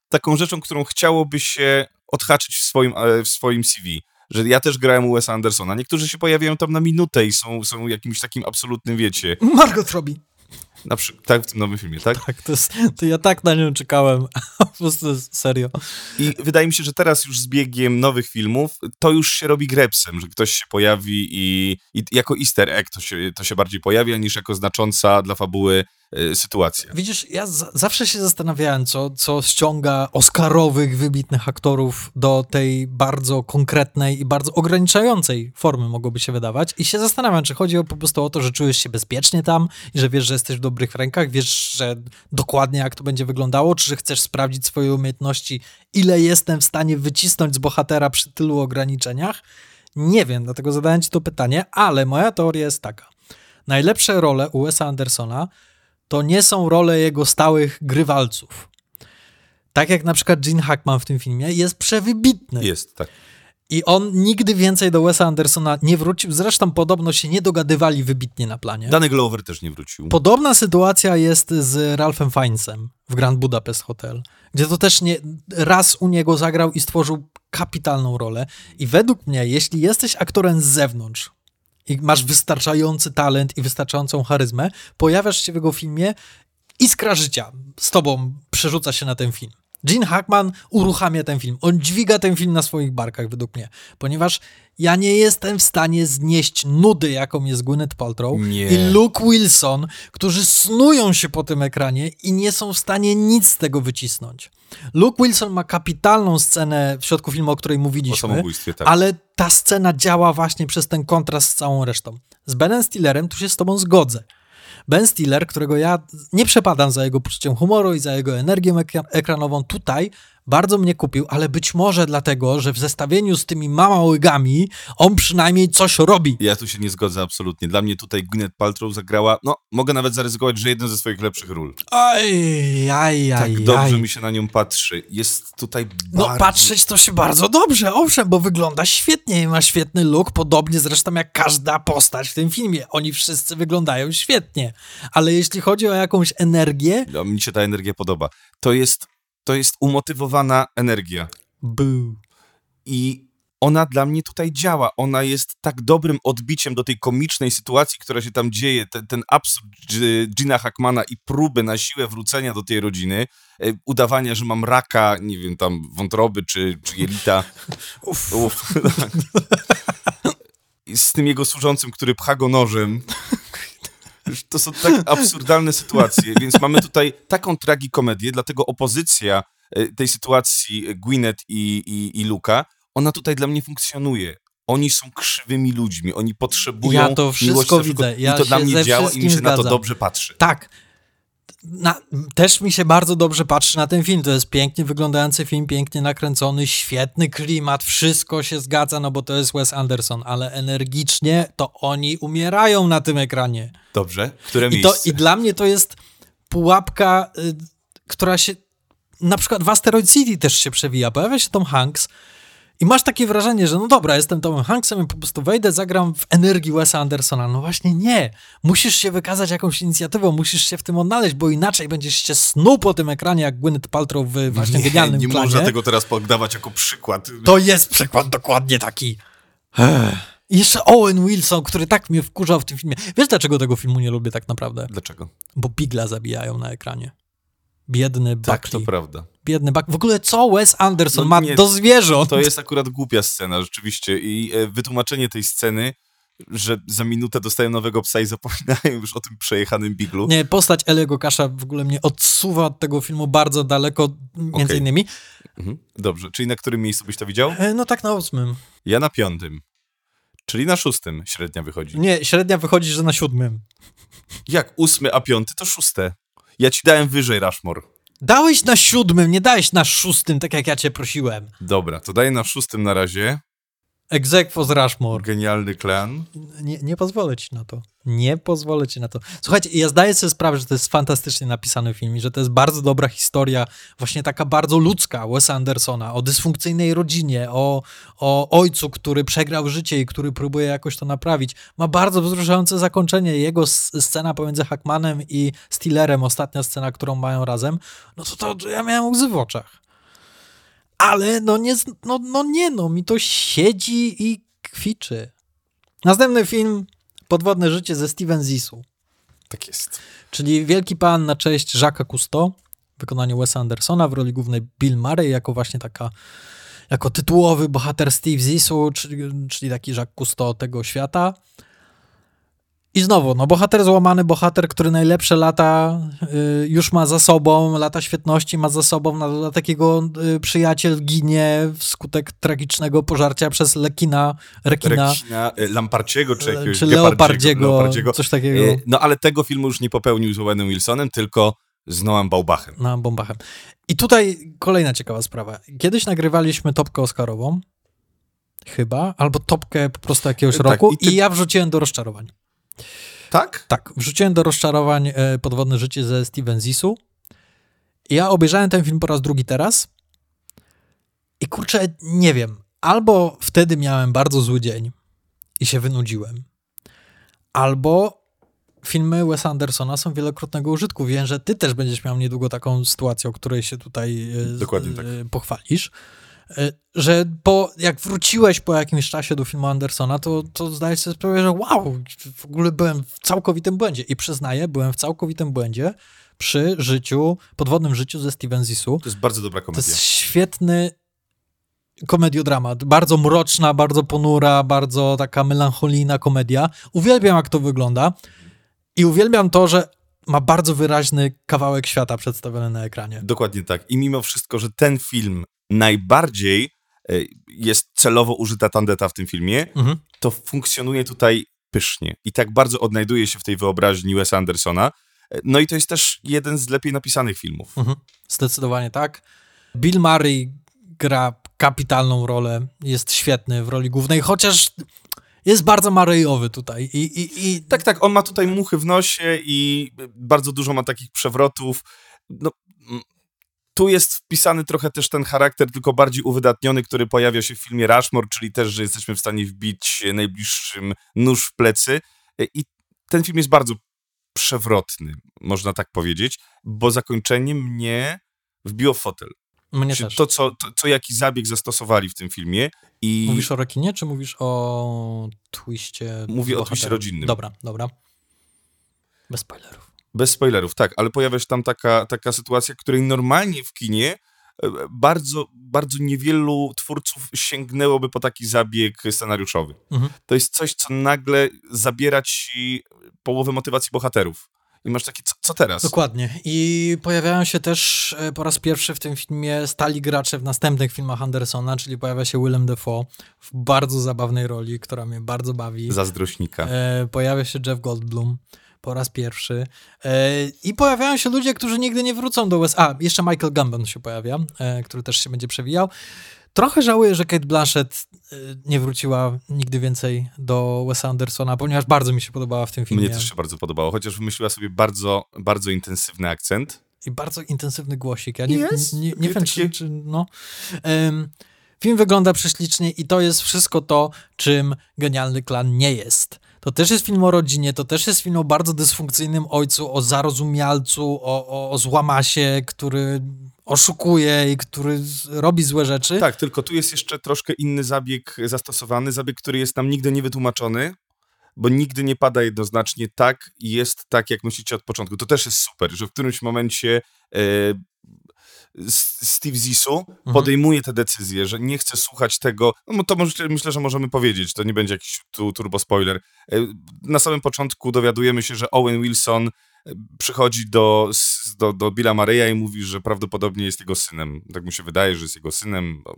taką rzeczą, którą chciałoby się odhaczyć w swoim, e, w swoim CV. Że ja też grałem u Wes'a Andersona. Niektórzy się pojawiają tam na minutę i są, są jakimś takim absolutnym, wiecie, Margot Robbie. Na przykład, tak, w tym nowym filmie, tak? Tak, to, jest, to ja tak na nią czekałem. po prostu serio. I wydaje mi się, że teraz już z biegiem nowych filmów to już się robi grepsem, że ktoś się pojawi i, i jako easter egg to się, to się bardziej pojawia niż jako znacząca dla fabuły e, sytuacja. Widzisz, ja z- zawsze się zastanawiałem, co, co ściąga oscarowych, wybitnych aktorów do tej bardzo konkretnej i bardzo ograniczającej formy, mogłoby się wydawać. I się zastanawiam, czy chodzi po prostu o to, że czujesz się bezpiecznie tam i że wiesz, że jesteś w dobrych rękach, wiesz, że dokładnie jak to będzie wyglądało, czy że chcesz sprawdzić swoje umiejętności, ile jestem w stanie wycisnąć z bohatera przy tylu ograniczeniach. Nie wiem, dlatego zadałem ci to pytanie, ale moja teoria jest taka. Najlepsze role u Wes'a Andersona to nie są role jego stałych grywalców. Tak jak na przykład Gene Hackman w tym filmie jest przewybitny. Jest, tak. I on nigdy więcej do Wes'a Andersona nie wrócił. Zresztą podobno się nie dogadywali wybitnie na planie. Dany Glover też nie wrócił. Podobna sytuacja jest z Ralphem Fiennesem w Grand Budapest Hotel, gdzie to też nie, raz u niego zagrał i stworzył kapitalną rolę. I według mnie, jeśli jesteś aktorem z zewnątrz i masz wystarczający talent i wystarczającą charyzmę, pojawiasz się w jego filmie, iskra życia z tobą przerzuca się na ten film. Gene Hackman uruchamia ten film. On dźwiga ten film na swoich barkach, według mnie. Ponieważ ja nie jestem w stanie znieść nudy, jaką jest Gwyneth Paltrow Nie. i Luke Wilson, którzy snują się po tym ekranie i nie są w stanie nic z tego wycisnąć. Luke Wilson ma kapitalną scenę w środku filmu, o której O mówiliśmy, samobójstwie, tak. ale ta scena działa właśnie przez ten kontrast z całą resztą. Z Benem Stillerem tu się z tobą zgodzę. Ben Stiller, którego ja nie przepadam za jego poczuciem humoru i za jego energię ekra- ekranową, tutaj bardzo mnie kupił, ale być może dlatego, że w zestawieniu z tymi mamałygami on przynajmniej coś robi. Ja tu się nie zgodzę absolutnie. Dla mnie tutaj Gwyneth Paltrow zagrała, no, mogę nawet zaryzykować, że jeden ze swoich lepszych ról. Aj, aj, Tak aj, dobrze aj. mi się na nią patrzy. Jest tutaj No bardzo... patrzeć to się bardzo dobrze, owszem, bo wygląda świetnie i ma świetny look, podobnie zresztą jak każda postać w tym filmie. Oni wszyscy wyglądają świetnie, ale jeśli chodzi o jakąś energię, No, mi się ta energia podoba. To jest, to jest umotywowana energia. boo. I ona dla mnie tutaj działa. Ona jest tak dobrym odbiciem do tej komicznej sytuacji, która się tam dzieje, ten, ten absurd Gina Hackmana i próby na siłę wrócenia do tej rodziny, e, udawania, że mam raka, nie wiem, tam wątroby czy, czy jelita. Uf. Uf. Z tym jego służącym, który pcha go nożem. To są tak absurdalne sytuacje, więc mamy tutaj taką tragikomedię, dlatego opozycja e, tej sytuacji Gwyneth i, i, i Luka, ona tutaj dla mnie funkcjonuje. Oni są krzywymi ludźmi, oni potrzebują Ja to wszystko widzę. Ja I to dla mnie działa i mi się na to zgadzam. dobrze patrzy. Tak. Na, też mi się bardzo dobrze patrzy na ten film. To jest pięknie wyglądający film, pięknie nakręcony, świetny klimat, wszystko się zgadza, no bo to jest Wes Anderson, ale energicznie to oni umierają na tym ekranie. Dobrze, które I, to, miejsce? I dla mnie to jest pułapka, y, która się na przykład w Asteroid City też się przewija. Pojawia się Tom Hanks i masz takie wrażenie, że no dobra, jestem Tomem Hanksem i po prostu wejdę, zagram w energii Wesa Andersona. No właśnie nie. Musisz się wykazać jakąś inicjatywą, musisz się w tym odnaleźć, bo inaczej będziesz się snuł po tym ekranie jak Gwyneth Paltrow w właśnie nie, genialnym nie planie. można tego teraz podawać jako przykład. To jest przykład dokładnie taki. I jeszcze Owen Wilson, który tak mnie wkurzał w tym filmie. Wiesz, dlaczego tego filmu nie lubię tak naprawdę? Dlaczego? Bo Bigla zabijają na ekranie. Biedny Tak, Buckley. to prawda. Biedny Buckley. W ogóle co Wes Anderson No ma nie, do zwierząt? To jest akurat głupia scena, rzeczywiście. I e, wytłumaczenie tej sceny, że za minutę dostają nowego psa i zapominają już o tym przejechanym biglu. Nie, postać Eliego Kasza w ogóle mnie odsuwa od tego filmu bardzo daleko, między Okej. innymi. Mhm. Dobrze, czyli na którym miejscu byś to widział? E, No tak na ósmym. Ja na piątym. Czyli na szóstym średnia wychodzi. Nie, średnia wychodzi, że na siódmym. Jak ósmy, a piąty to szóste. Ja ci dałem wyżej Rushmore. Dałeś na siódmym, nie dałeś na szóstym, tak jak ja cię prosiłem. Dobra, to daję na szóstym na razie. Egzekwo z Rushmore. Genialny klan. Nie, nie pozwolę ci na to. Nie pozwolę ci na to. Słuchajcie, ja zdaję sobie sprawę, że to jest fantastycznie napisany film i że to jest bardzo dobra historia, właśnie taka bardzo ludzka Wesa Andersona, o dysfunkcyjnej rodzinie, o, o ojcu, który przegrał życie i który próbuje jakoś to naprawić. Ma bardzo wzruszające zakończenie. Jego scena pomiędzy Hackmanem i Stillerem, ostatnia scena, którą mają razem, no to, to ja miałem łzy w oczach. Ale no nie, no, no nie no, mi to siedzi i kwiczy. Następny film Podwodne życie ze Steven Zisu, Tak jest. czyli Wielki Pan na cześć Jacques'a Cousteau w wykonaniu Wesa Andersona, w roli głównej Bill Murray, jako właśnie taka, jako tytułowy bohater Steve Zisu, czyli, czyli taki Jacques Cousteau tego świata. I znowu, no bohater złamany, bohater, który najlepsze lata y, już ma za sobą, lata świetności ma za sobą, na dodatek jego y, przyjaciel ginie wskutek tragicznego pożarcia przez lekina, rekina. Rekina, Lamparciego czy jakiegoś Czy Leopardziego, Leopardziego. coś takiego. E, No ale tego filmu już nie popełnił z Owenem Wilsonem, tylko z Noam Baubachem. na bombachem. I tutaj kolejna ciekawa sprawa. Kiedyś nagrywaliśmy topkę Oscarową, chyba, albo topkę po prostu jakiegoś Tak, roku i i, ty- ja wrzuciłem do rozczarowań. Tak? Tak, wrzuciłem do rozczarowań e, Podwodne życie ze Steven Zisu. Ja obejrzałem ten film po raz drugi teraz i kurczę, nie wiem, albo wtedy miałem bardzo zły dzień i się wynudziłem, albo filmy Wesa Andersona są wielokrotnego użytku. Wiem, że ty też będziesz miał niedługo taką sytuację, o której się tutaj e, Dokładnie tak. e, pochwalisz. Że po, jak wróciłeś po jakimś czasie do filmu Andersona, to, to zdajesz sobie sprawę, że wow, w ogóle byłem w całkowitym błędzie. I przyznaję, byłem w całkowitym błędzie przy życiu, podwodnym życiu ze Steven Zisu. To jest bardzo dobra To komedia. jest świetny komediodramat. Bardzo mroczna, bardzo ponura, bardzo taka melancholijna komedia. Uwielbiam, jak to wygląda. I uwielbiam to, że ma bardzo wyraźny kawałek świata przedstawiony na ekranie. Dokładnie tak. I mimo wszystko, że ten film najbardziej e, jest celowo użyta tandeta w tym filmie, Mhm. to funkcjonuje tutaj pysznie. I tak bardzo odnajduje się w tej wyobraźni Wesa Andersona. E, No i to jest też jeden z lepiej napisanych filmów. Mhm. Zdecydowanie tak. Bill Murray gra kapitalną rolę, jest świetny w roli głównej, chociaż jest bardzo Murrayowy tutaj. I, i, i Tak, tak, on ma tutaj muchy w nosie i bardzo dużo ma takich przewrotów. No, tu jest wpisany trochę też ten charakter, tylko bardziej uwydatniony, który pojawia się w filmie Rushmore, czyli też, że jesteśmy w stanie wbić najbliższym nóż w plecy. E, I ten film jest bardzo przewrotny, można tak powiedzieć, bo zakończenie mnie wbiło w fotel. Mnie Czy też. to, co, to, co jaki zabieg zastosowali w tym filmie i Mówisz o rekinie, czy mówisz o twiście? Mówię o twiście rodzinnym. Dobra, dobra. Bez spoilerów. bez spoilerów, tak, ale pojawia się tam taka, taka sytuacja, której normalnie w kinie e, bardzo, bardzo niewielu twórców sięgnęłoby po taki zabieg scenariuszowy. Mhm. To jest coś, co nagle zabiera ci połowę motywacji bohaterów. I masz takie, co, co teraz? Dokładnie. I pojawiają się też e, po raz pierwszy w tym filmie stali gracze w następnych filmach Andersona, czyli pojawia się Willem Dafoe w bardzo zabawnej roli, która mnie bardzo bawi. Zazdrośnika. E, pojawia się Jeff Goldblum po raz pierwszy. E, I pojawiają się ludzie, którzy nigdy nie wrócą do West... A, jeszcze Michael Gambon się pojawia, e, który też się będzie przewijał. Trochę żałuję, że Kate Blanchett e, nie wróciła nigdy więcej do Wesa Andersona, ponieważ bardzo mi się podobała w tym filmie. Mnie też się bardzo podobało, chociaż wymyśliła sobie bardzo, bardzo intensywny akcent. I bardzo intensywny głosik. Ja nie, Jest. nie, nie, Takie- wiem, czy, czy no. Em, film wygląda prześlicznie i to jest wszystko to, czym Genialny Klan nie jest. To też jest film o rodzinie, to też jest film o bardzo dysfunkcyjnym ojcu, o zarozumialcu, o, o, o złamasie, który oszukuje i który robi złe rzeczy. Tak, tylko tu jest jeszcze troszkę inny zabieg zastosowany, zabieg, który jest nam nigdy nie wytłumaczony, bo nigdy nie pada jednoznacznie tak i jest tak, jak myślicie od początku. To też jest super, że w którymś momencie e, Steve Zissou podejmuje te decyzje, że nie chce słuchać tego, no to może, myślę, że możemy powiedzieć, to nie będzie jakiś tu turbo spoiler. E, Na samym początku dowiadujemy się, że Owen Wilson e, przychodzi do, do, do Billa Mareya i mówi, że prawdopodobnie jest jego synem. Tak mu się wydaje, że jest jego synem. bo-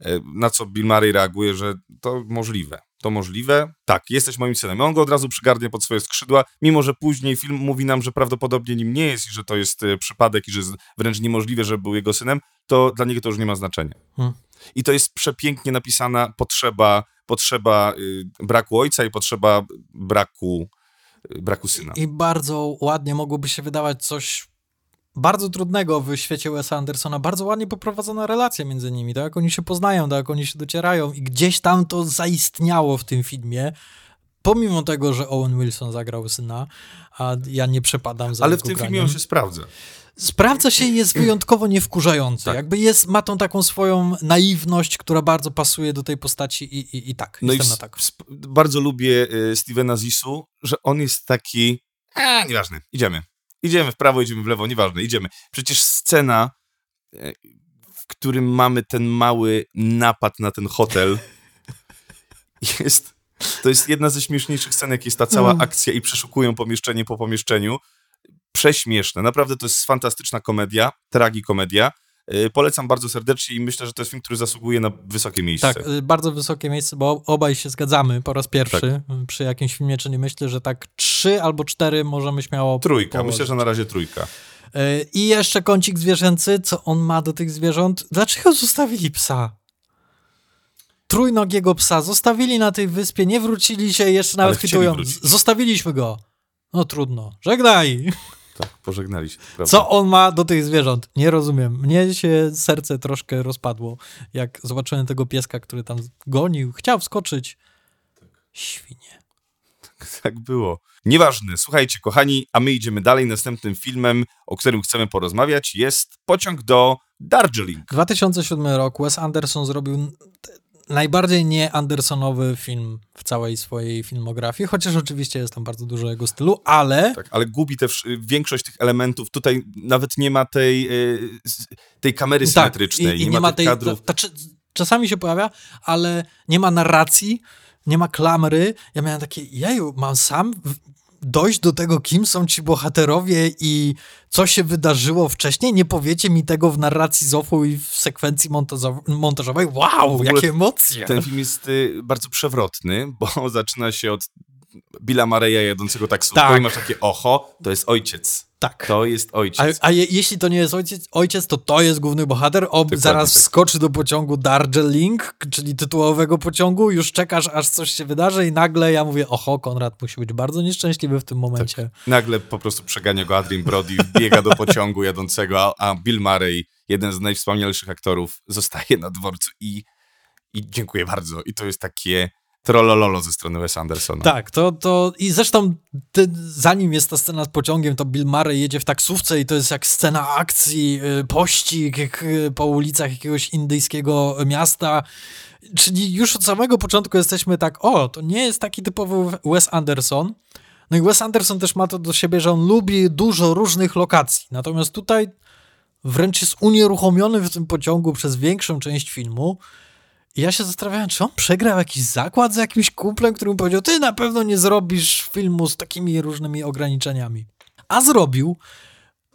e, Na co Bill Murray reaguje, że to możliwe. To możliwe? Tak, jesteś moim synem. I on go od razu przygarnie pod swoje skrzydła, mimo że później film mówi nam, że prawdopodobnie nim nie jest i że to jest e, przypadek i że jest wręcz niemożliwe, żeby był jego synem, to dla niego to już nie ma znaczenia. Hmm. I to jest przepięknie napisana potrzeba, potrzeba y, braku ojca i potrzeba braku, y, braku syna. I bardzo ładnie mogłoby się wydawać coś bardzo trudnego w świecie Wesa Andersona. Bardzo ładnie poprowadzona relacja między nimi, tak jak oni się poznają, tak jak oni się docierają i gdzieś tam to zaistniało w tym filmie. Pomimo tego, że Owen Wilson zagrał syna, a ja nie przepadam za Ale w tym filmie graniem. on się sprawdza. Sprawdza się i jest wyjątkowo niewkurzający. Tak. Jakby jest, ma tą taką swoją naiwność, która bardzo pasuje do tej postaci i, i, i tak, No i jestem na s- tak. bardzo lubię y, Stevena Zissou, że on jest taki, a nieważne, idziemy. Idziemy w prawo, idziemy w lewo, nieważne, idziemy. Przecież scena, y, w którym mamy ten mały napad na ten hotel, jest, to jest jedna ze śmieszniejszych scen, jak jest ta cała Mm. akcja i przeszukują pomieszczenie po pomieszczeniu. Prześmieszne, naprawdę to jest fantastyczna komedia, tragikomedia. Y, Polecam bardzo serdecznie i myślę, że to jest film, który zasługuje na wysokie miejsce. Tak, y, bardzo wysokie miejsce, bo obaj się zgadzamy po raz pierwszy Tak. y, przy jakimś filmie, czyli myślę, że tak trzy albo cztery możemy śmiało Trójka, położyć. myślę, że na razie trójka. I jeszcze kącik zwierzęcy, co on ma do tych zwierząt? Dlaczego zostawili psa? Trójnogiego psa zostawili na tej wyspie, nie wrócili się jeszcze nawet kwitują. wrócić. "Z- Zostawiliśmy go. No trudno. Żegnaj. Tak, pożegnali się. Prawda? Co on ma do tych zwierząt? Nie rozumiem. Mnie się serce troszkę rozpadło, jak zobaczyłem tego pieska, który tam gonił, chciał wskoczyć. Świnie. Tak było. Nieważne, słuchajcie, kochani, a my idziemy dalej. Następnym filmem, o którym chcemy porozmawiać, jest Pociąg do Darjeeling. 2007 rok Wes Anderson zrobił najbardziej nie Andersonowy film w całej swojej filmografii, chociaż oczywiście jest tam bardzo dużo jego stylu, ale Tak, ale gubi też większość tych elementów. Tutaj nawet nie ma tej, y, tej kamery symetrycznej, Tak, i, i nie, ma, tych kadrów. ta, ta, czasami się pojawia, ale nie ma narracji, nie ma klamry. Ja miałem takie, jeju, mam sam dojść do tego, kim są ci bohaterowie i co się wydarzyło wcześniej. Nie powiecie mi tego w narracji Zofu i w sekwencji montażo- montażowej. Wow, jakie emocje! Ten film jest y, bardzo przewrotny, bo zaczyna się od Billa Mareya jadącego taksówką Tak. i masz takie, oho, to jest ojciec. Tak. To jest A, ojciec. a je, jeśli to nie jest ojciec, ojciec, to to jest główny bohater. O, Dokładnie zaraz tak. wskoczy do pociągu Darjeeling, czyli tytułowego pociągu, już czekasz, aż coś się wydarzy i nagle ja mówię, oho, Konrad musi być bardzo nieszczęśliwy w tym momencie. Nagle po prostu przegania go Adrian Brody, biega do pociągu jadącego, a, a Bill Murray, jeden z najwspanialszych aktorów, zostaje na dworcu i, i dziękuję bardzo. I to jest takie, trollololo ze strony Wes Andersona. Tak, to, to i zresztą ty, zanim jest ta scena z pociągiem, to Bill Murray jedzie w taksówce i to jest jak scena akcji, y, pościg y, po ulicach jakiegoś indyjskiego miasta. Czyli już od samego początku jesteśmy tak, o, to nie jest taki typowy Wes Anderson. No i Wes Anderson też ma to do siebie, że on lubi dużo różnych lokacji. Natomiast tutaj wręcz jest unieruchomiony w tym pociągu przez większą część filmu. Ja się zastanawiałem, czy on przegrał jakiś zakład z jakimś kumplem, który mu powiedział, ty na pewno nie zrobisz filmu z takimi różnymi ograniczeniami. A zrobił.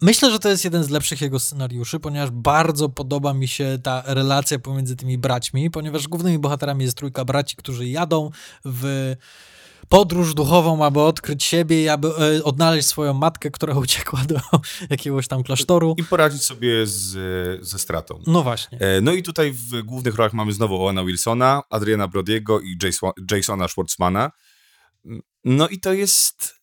Myślę, że to jest jeden z lepszych jego scenariuszy, ponieważ bardzo podoba mi się ta relacja pomiędzy tymi braćmi, ponieważ głównymi bohaterami jest trójka braci, którzy jadą w podróż duchową, aby odkryć siebie i aby e, odnaleźć swoją matkę, która uciekła do jakiegoś tam klasztoru. I poradzić sobie z, ze stratą. No właśnie. E, no i tutaj w głównych rolach mamy znowu Owena Wilsona, Adriana Brodiego i Jasona Schwartzmana. No i to jest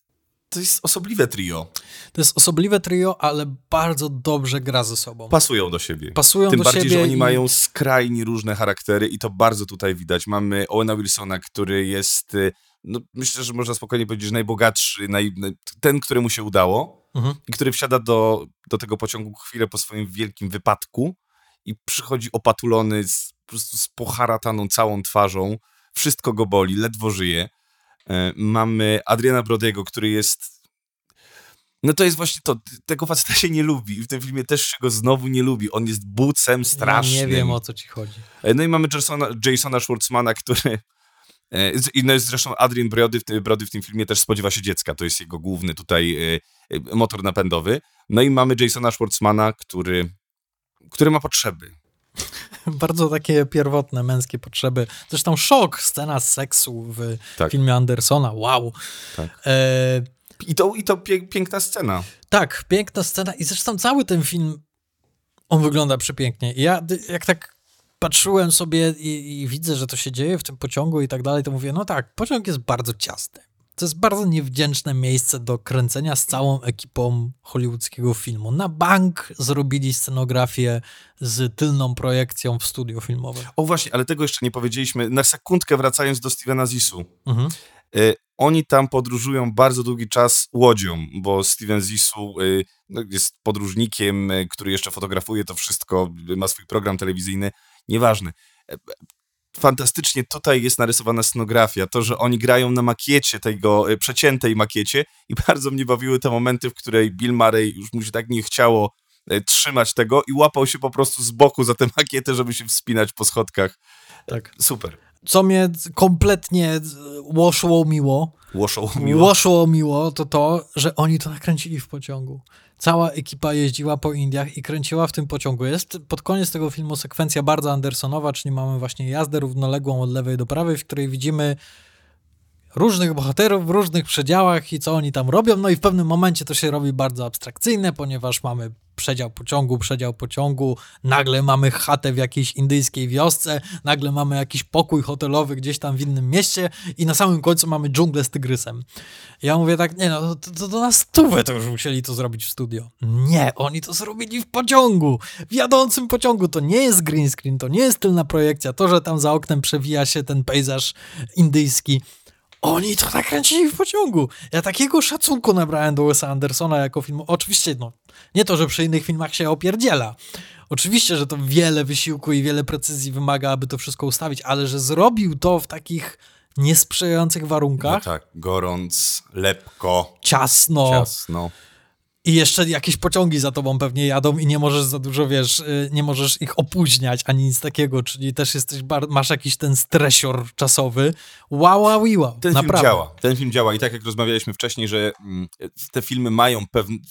to jest osobliwe trio. To jest osobliwe trio, ale bardzo dobrze gra ze sobą. Pasują do siebie. Pasują Tym do bardziej, siebie że oni i... mają skrajnie różne charaktery i to bardzo tutaj widać. Mamy Owena Wilsona, który jest y, no, myślę, że można spokojnie powiedzieć, najbogatszy, naj, ten, któremu się udało mhm. i który wsiada do, do tego pociągu chwilę po swoim wielkim wypadku i przychodzi opatulony z, po prostu z poharataną całą twarzą, wszystko go boli, ledwo żyje. E, mamy Adriana Brodiego, który jest no to jest właśnie to, tego faceta się nie lubi i w tym filmie też się go znowu nie lubi. On jest bucem strasznym. Ja nie wiem, o co ci chodzi. E, no i mamy Jasona, Jasona Schwartzmana, który I no zresztą Adrian Brody w, Brody w tym filmie też spodziewa się dziecka. To jest jego główny tutaj e, e, motor napędowy. No i mamy Jasona Schwartzmana, który, który ma potrzeby. Bardzo takie pierwotne, męskie potrzeby. Zresztą szok, scena seksu w tak. filmie Andersona. Wow. Tak. E... I to, i to piękna scena. Tak, piękna scena. I zresztą cały ten film, on wygląda przepięknie. I ja, jak tak patrzyłem sobie i, i, widzę, że to się dzieje w tym pociągu i tak dalej, to mówię, no tak, pociąg jest bardzo ciasny. To jest bardzo niewdzięczne miejsce do kręcenia z całą ekipą hollywoodzkiego filmu. Na bank zrobili scenografię z tylną projekcją w studio filmowym. O właśnie, ale tego jeszcze nie powiedzieliśmy. Na sekundkę wracając do Stevena Zisu. Mhm. Y oni tam podróżują bardzo długi czas łodzią, bo Steven Zissou y, no, jest podróżnikiem, y, który jeszcze fotografuje to wszystko, ma swój program telewizyjny nieważne. E, fantastycznie tutaj jest narysowana scenografia, to, że oni grają na makiecie tego, e, przeciętej makiecie i bardzo mnie bawiły te momenty, w której Bill Murray już mu się tak nie chciało e, trzymać tego i łapał się po prostu z boku za tę makietę, żeby się wspinać po schodkach. Tak. Super. Co mnie kompletnie łoszyło miło, łoszyło miło, to to, że oni to nakręcili w pociągu cała ekipa jeździła po Indiach i kręciła w tym pociągu. Jest pod koniec tego filmu sekwencja bardzo Andersonowa, czyli mamy właśnie jazdę równoległą od lewej do prawej, w której widzimy różnych bohaterów w różnych przedziałach i co oni tam robią. No i w pewnym momencie to się robi bardzo abstrakcyjne, ponieważ mamy przedział pociągu, przedział pociągu, nagle mamy chatę w jakiejś indyjskiej wiosce, nagle mamy jakiś pokój hotelowy gdzieś tam w innym mieście i na samym końcu mamy dżunglę z tygrysem. Ja mówię tak, nie no, to, to, to na stówę to już musieli to zrobić w studio. Nie, oni to zrobili w pociągu, w jadącym pociągu. To nie jest green screen, to nie jest tylna projekcja. To, że tam za oknem przewija się ten pejzaż indyjski, oni to nakręcili w pociągu. Ja takiego szacunku nabrałem do Wes'a Andersona jako filmu. Oczywiście, no, nie to, że przy innych filmach się opierdziela. Oczywiście, że to wiele wysiłku i wiele precyzji wymaga, aby to wszystko ustawić, ale że zrobił to w takich niesprzyjających warunkach. No tak, gorąc, lepko. Ciasno. Ciasno. I jeszcze jakieś pociągi za tobą pewnie jadą i nie możesz za dużo, wiesz, y, nie możesz ich opóźniać, ani nic takiego, czyli też jesteś, masz jakiś ten stresior czasowy. Wow, wow, wow. Ten Naprawdę. film działa, ten film działa i tak jak rozmawialiśmy wcześniej, że mm, te filmy mają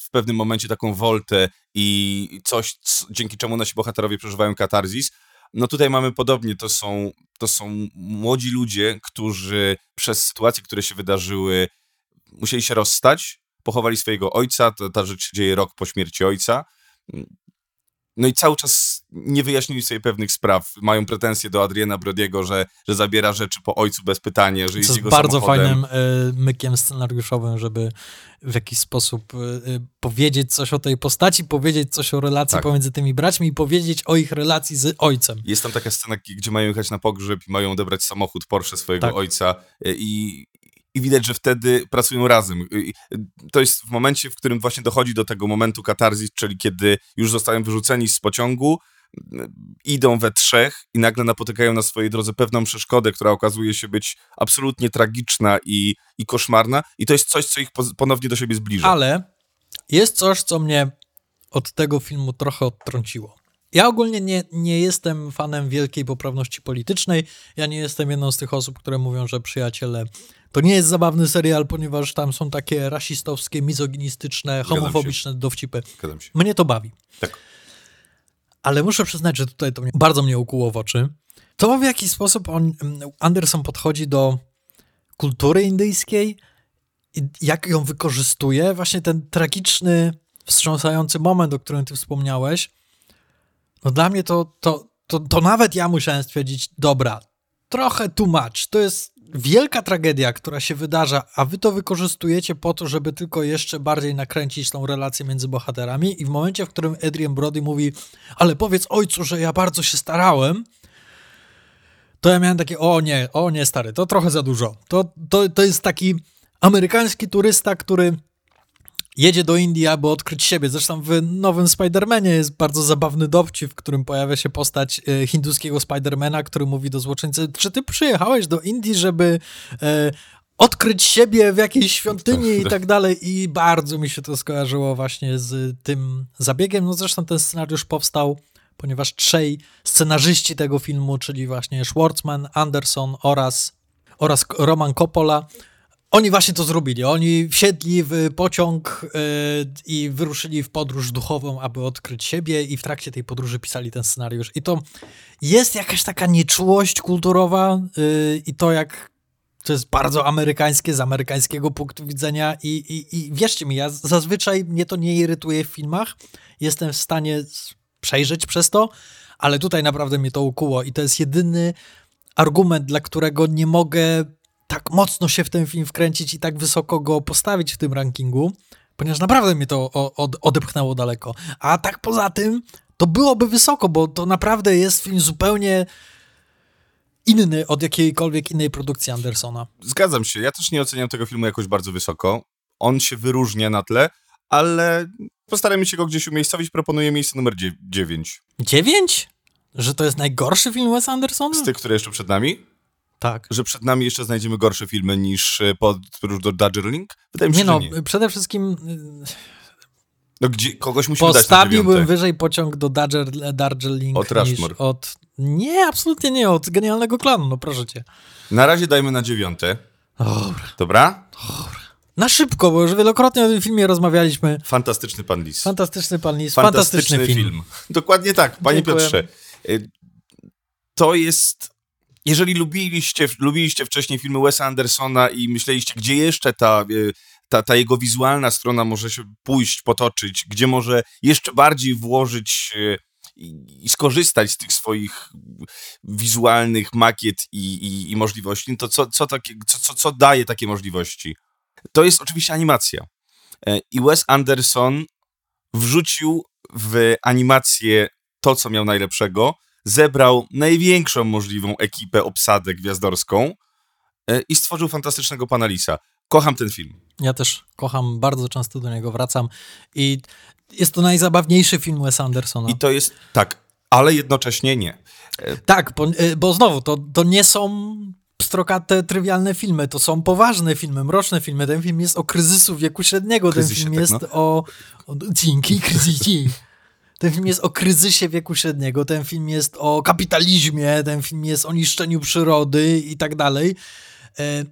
w pewnym momencie taką woltę i coś, dzięki czemu nasi bohaterowie przeżywają katarzis, no tutaj mamy podobnie, to są, to są młodzi ludzie, którzy przez sytuacje, które się wydarzyły, musieli się rozstać, pochowali swojego ojca, ta, ta rzecz się dzieje rok po śmierci ojca. no i cały czas nie wyjaśnili sobie pewnych spraw. Mają pretensje do Adriana Brodiego, że, że zabiera rzeczy po ojcu bez pytania, że jest, jest jego bardzo samochodem. fajnym y, mykiem scenariuszowym, żeby w jakiś sposób y, powiedzieć coś o tej postaci, powiedzieć coś o relacji Tak. pomiędzy tymi braćmi i powiedzieć o ich relacji z ojcem. Jest tam taka scena, gdzie mają jechać na pogrzeb i mają odebrać samochód Porsche swojego Tak. ojca i, i widać, że wtedy pracują razem. To jest w momencie, w którym właśnie dochodzi do tego momentu katarzis, czyli kiedy już zostają wyrzuceni z pociągu, y, idą we trzech i nagle napotykają na swojej drodze pewną przeszkodę, która okazuje się być absolutnie tragiczna i, i koszmarna i to jest coś, co ich ponownie do siebie zbliża. Ale jest coś, co mnie od tego filmu trochę odtrąciło. Ja ogólnie nie, nie jestem fanem wielkiej poprawności politycznej. Ja nie jestem jedną z tych osób, które mówią, że przyjaciele to nie jest zabawny serial, ponieważ tam są takie rasistowskie, mizoginistyczne, homofobiczne dowcipy. Zgadzam się. Mnie to bawi. Tak. Ale muszę przyznać, że tutaj to mnie, bardzo mnie ukuło w oczy. To w jaki sposób on, Anderson podchodzi do kultury indyjskiej i jak ją wykorzystuje. Właśnie ten tragiczny, wstrząsający moment, o którym ty wspomniałeś. No dla mnie to, to, to, to nawet ja musiałem stwierdzić, dobra, trochę too much. To jest wielka tragedia, która się wydarza, a wy to wykorzystujecie po to, żeby tylko jeszcze bardziej nakręcić tą relację między bohaterami i w momencie, w którym Adrian Brody mówi, ale powiedz ojcu, że ja bardzo się starałem, to ja miałem takie, o nie, o nie stary, to trochę za dużo. To, to, to jest taki amerykański turysta, który jedzie do Indii, aby odkryć siebie. Zresztą w nowym Spider-Manie jest bardzo zabawny dowcip, w którym pojawia się postać e, hinduskiego Spidermana, który mówi do złoczyńcy, czy ty przyjechałeś do Indii, żeby e, odkryć siebie w jakiejś świątyni i tak dalej i bardzo mi się to skojarzyło właśnie z tym zabiegiem. No zresztą ten scenariusz powstał, ponieważ trzej scenarzyści tego filmu, czyli właśnie Schwartzman, Anderson oraz, oraz Roman Coppola, oni właśnie to zrobili. Oni wsiedli w pociąg yy, i wyruszyli w podróż duchową, aby odkryć siebie, i w trakcie tej podróży pisali ten scenariusz. I to jest jakaś taka nieczułość kulturowa, yy, i to jak to jest bardzo amerykańskie z amerykańskiego punktu widzenia. I, i, I wierzcie mi, ja zazwyczaj mnie to nie irytuje w filmach. Jestem w stanie przejrzeć przez to, ale tutaj naprawdę mnie to ukuło. I to jest jedyny argument, dla którego nie mogę tak mocno się w ten film wkręcić i tak wysoko go postawić w tym rankingu, ponieważ naprawdę mnie to od, odepchnęło daleko. A tak poza tym, to byłoby wysoko, bo to naprawdę jest film zupełnie inny od jakiejkolwiek innej produkcji Andersona. Zgadzam się, ja też nie oceniam tego filmu jakoś bardzo wysoko. On się wyróżnia na tle, ale postarajmy się go gdzieś umiejscowić. Proponuję miejsce numer 9. Dziewięć? Że to jest najgorszy film Wes Andersona? Z tych, które jeszcze przed nami? Tak. Że przed nami jeszcze znajdziemy gorsze filmy niż e, Podróż do Darjeeling? Wydaje mi się, Nie no, nie. przede wszystkim No, gdzie, kogoś musimy dać na postawiłbym dziewiąte. wyżej pociąg do Darjeeling Od niż od... Nie, absolutnie nie, od Genialnego Klanu, no proszę cię. Na razie dajmy na dziewiąte. Dobra. Dobra? Na szybko, bo już wielokrotnie o tym filmie rozmawialiśmy. Fantastyczny pan Lis. Fantastyczny pan Lis, fantastyczny, film. Dokładnie tak, panie Dziękuję. Piotrze. To jest. Jeżeli lubiliście, lubiliście wcześniej filmy Wesa Andersona i myśleliście, gdzie jeszcze ta, y, ta, ta jego wizualna strona może się pójść, potoczyć, gdzie może jeszcze bardziej włożyć y, i, skorzystać z tych swoich wizualnych makiet i, i, i możliwości, to co, co, takie, co, co daje takie możliwości? To jest oczywiście animacja. E, I Wes Anderson wrzucił w animację to, co miał najlepszego, zebrał największą możliwą ekipę, obsadę gwiazdorską e, i stworzył fantastycznego pana Lisa. Kocham ten film. Ja też kocham, bardzo często do niego wracam i jest to najzabawniejszy film Wes Andersona. I to jest tak, ale jednocześnie nie. Tak, bo, y, bo znowu, to, to nie są pstrokate, trywialne filmy, to są poważne filmy, mroczne filmy. Ten film jest o kryzysu wieku średniego, Kryzysie, ten film tak, jest no. o, o... Dzięki kryzysie. Ten film jest o kryzysie wieku średniego, ten film jest o kapitalizmie, ten film jest o niszczeniu przyrody i tak dalej. E,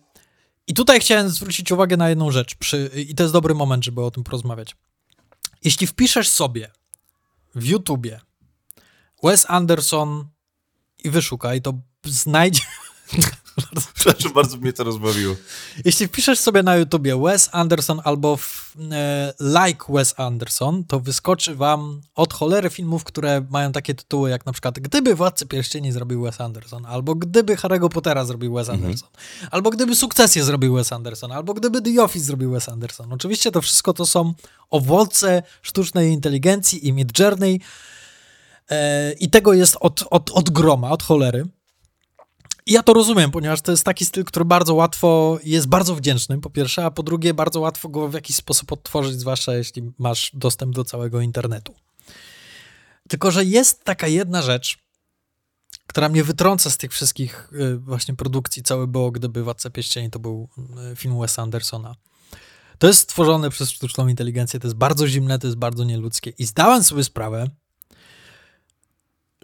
I tutaj chciałem zwrócić uwagę na jedną rzecz, przy, i to jest dobry moment, żeby o tym porozmawiać. Jeśli wpiszesz sobie w YouTubie Wes Anderson i wyszukaj, to znajdzie... Przepraszam, bardzo mnie to rozbawiło. Jeśli wpiszesz sobie na YouTubie Wes Anderson albo w, e, like Wes Anderson, to wyskoczy wam od cholery filmów, które mają takie tytuły jak na przykład Gdyby Władcy Pierścieni zrobił Wes Anderson, albo Gdyby Harry'ego Pottera zrobił Wes Mhm. Anderson, albo Gdyby Sukcesję zrobił Wes Anderson, albo Gdyby The Office zrobił Wes Anderson. Oczywiście to wszystko to są owoce sztucznej inteligencji i Midjourney e, i tego jest od, od, od groma, od cholery. Ja to rozumiem, ponieważ to jest taki styl, który bardzo łatwo jest bardzo wdzięczny, po pierwsze, a po drugie, bardzo łatwo go w jakiś sposób odtworzyć, zwłaszcza jeśli masz dostęp do całego internetu. Tylko, że jest taka jedna rzecz, która mnie wytrąca z tych wszystkich y, właśnie produkcji, cały było, gdyby Władca Pieścieni to był y, film Wesa Andersona. To jest stworzone przez sztuczną inteligencję, to jest bardzo zimne, to jest bardzo nieludzkie. I zdałem sobie sprawę,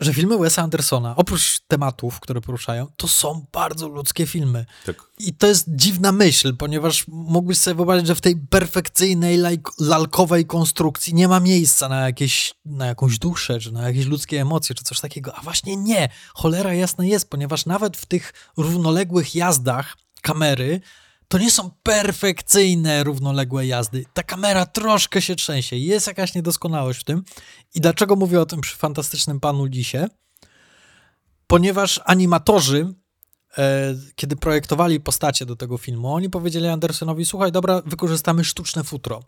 że filmy Wesa Andersona, oprócz tematów, które poruszają, to są bardzo ludzkie filmy. Tak. I to jest dziwna myśl, ponieważ mógłbyś sobie wyobrazić, że w tej perfekcyjnej, lajk- lalkowej konstrukcji nie ma miejsca na, jakieś, na jakąś duszę, czy na jakieś ludzkie emocje, czy coś takiego. A właśnie nie. Cholera jasna jest, ponieważ nawet w tych równoległych jazdach kamery to nie są perfekcyjne, równoległe jazdy. Ta kamera troszkę się trzęsie. Jest jakaś niedoskonałość w tym. I dlaczego mówię o tym przy fantastycznym panu Lisie? Ponieważ animatorzy, e, kiedy projektowali postacie do tego filmu, oni powiedzieli Andersonowi: Słuchaj, dobra, wykorzystamy sztuczne futro.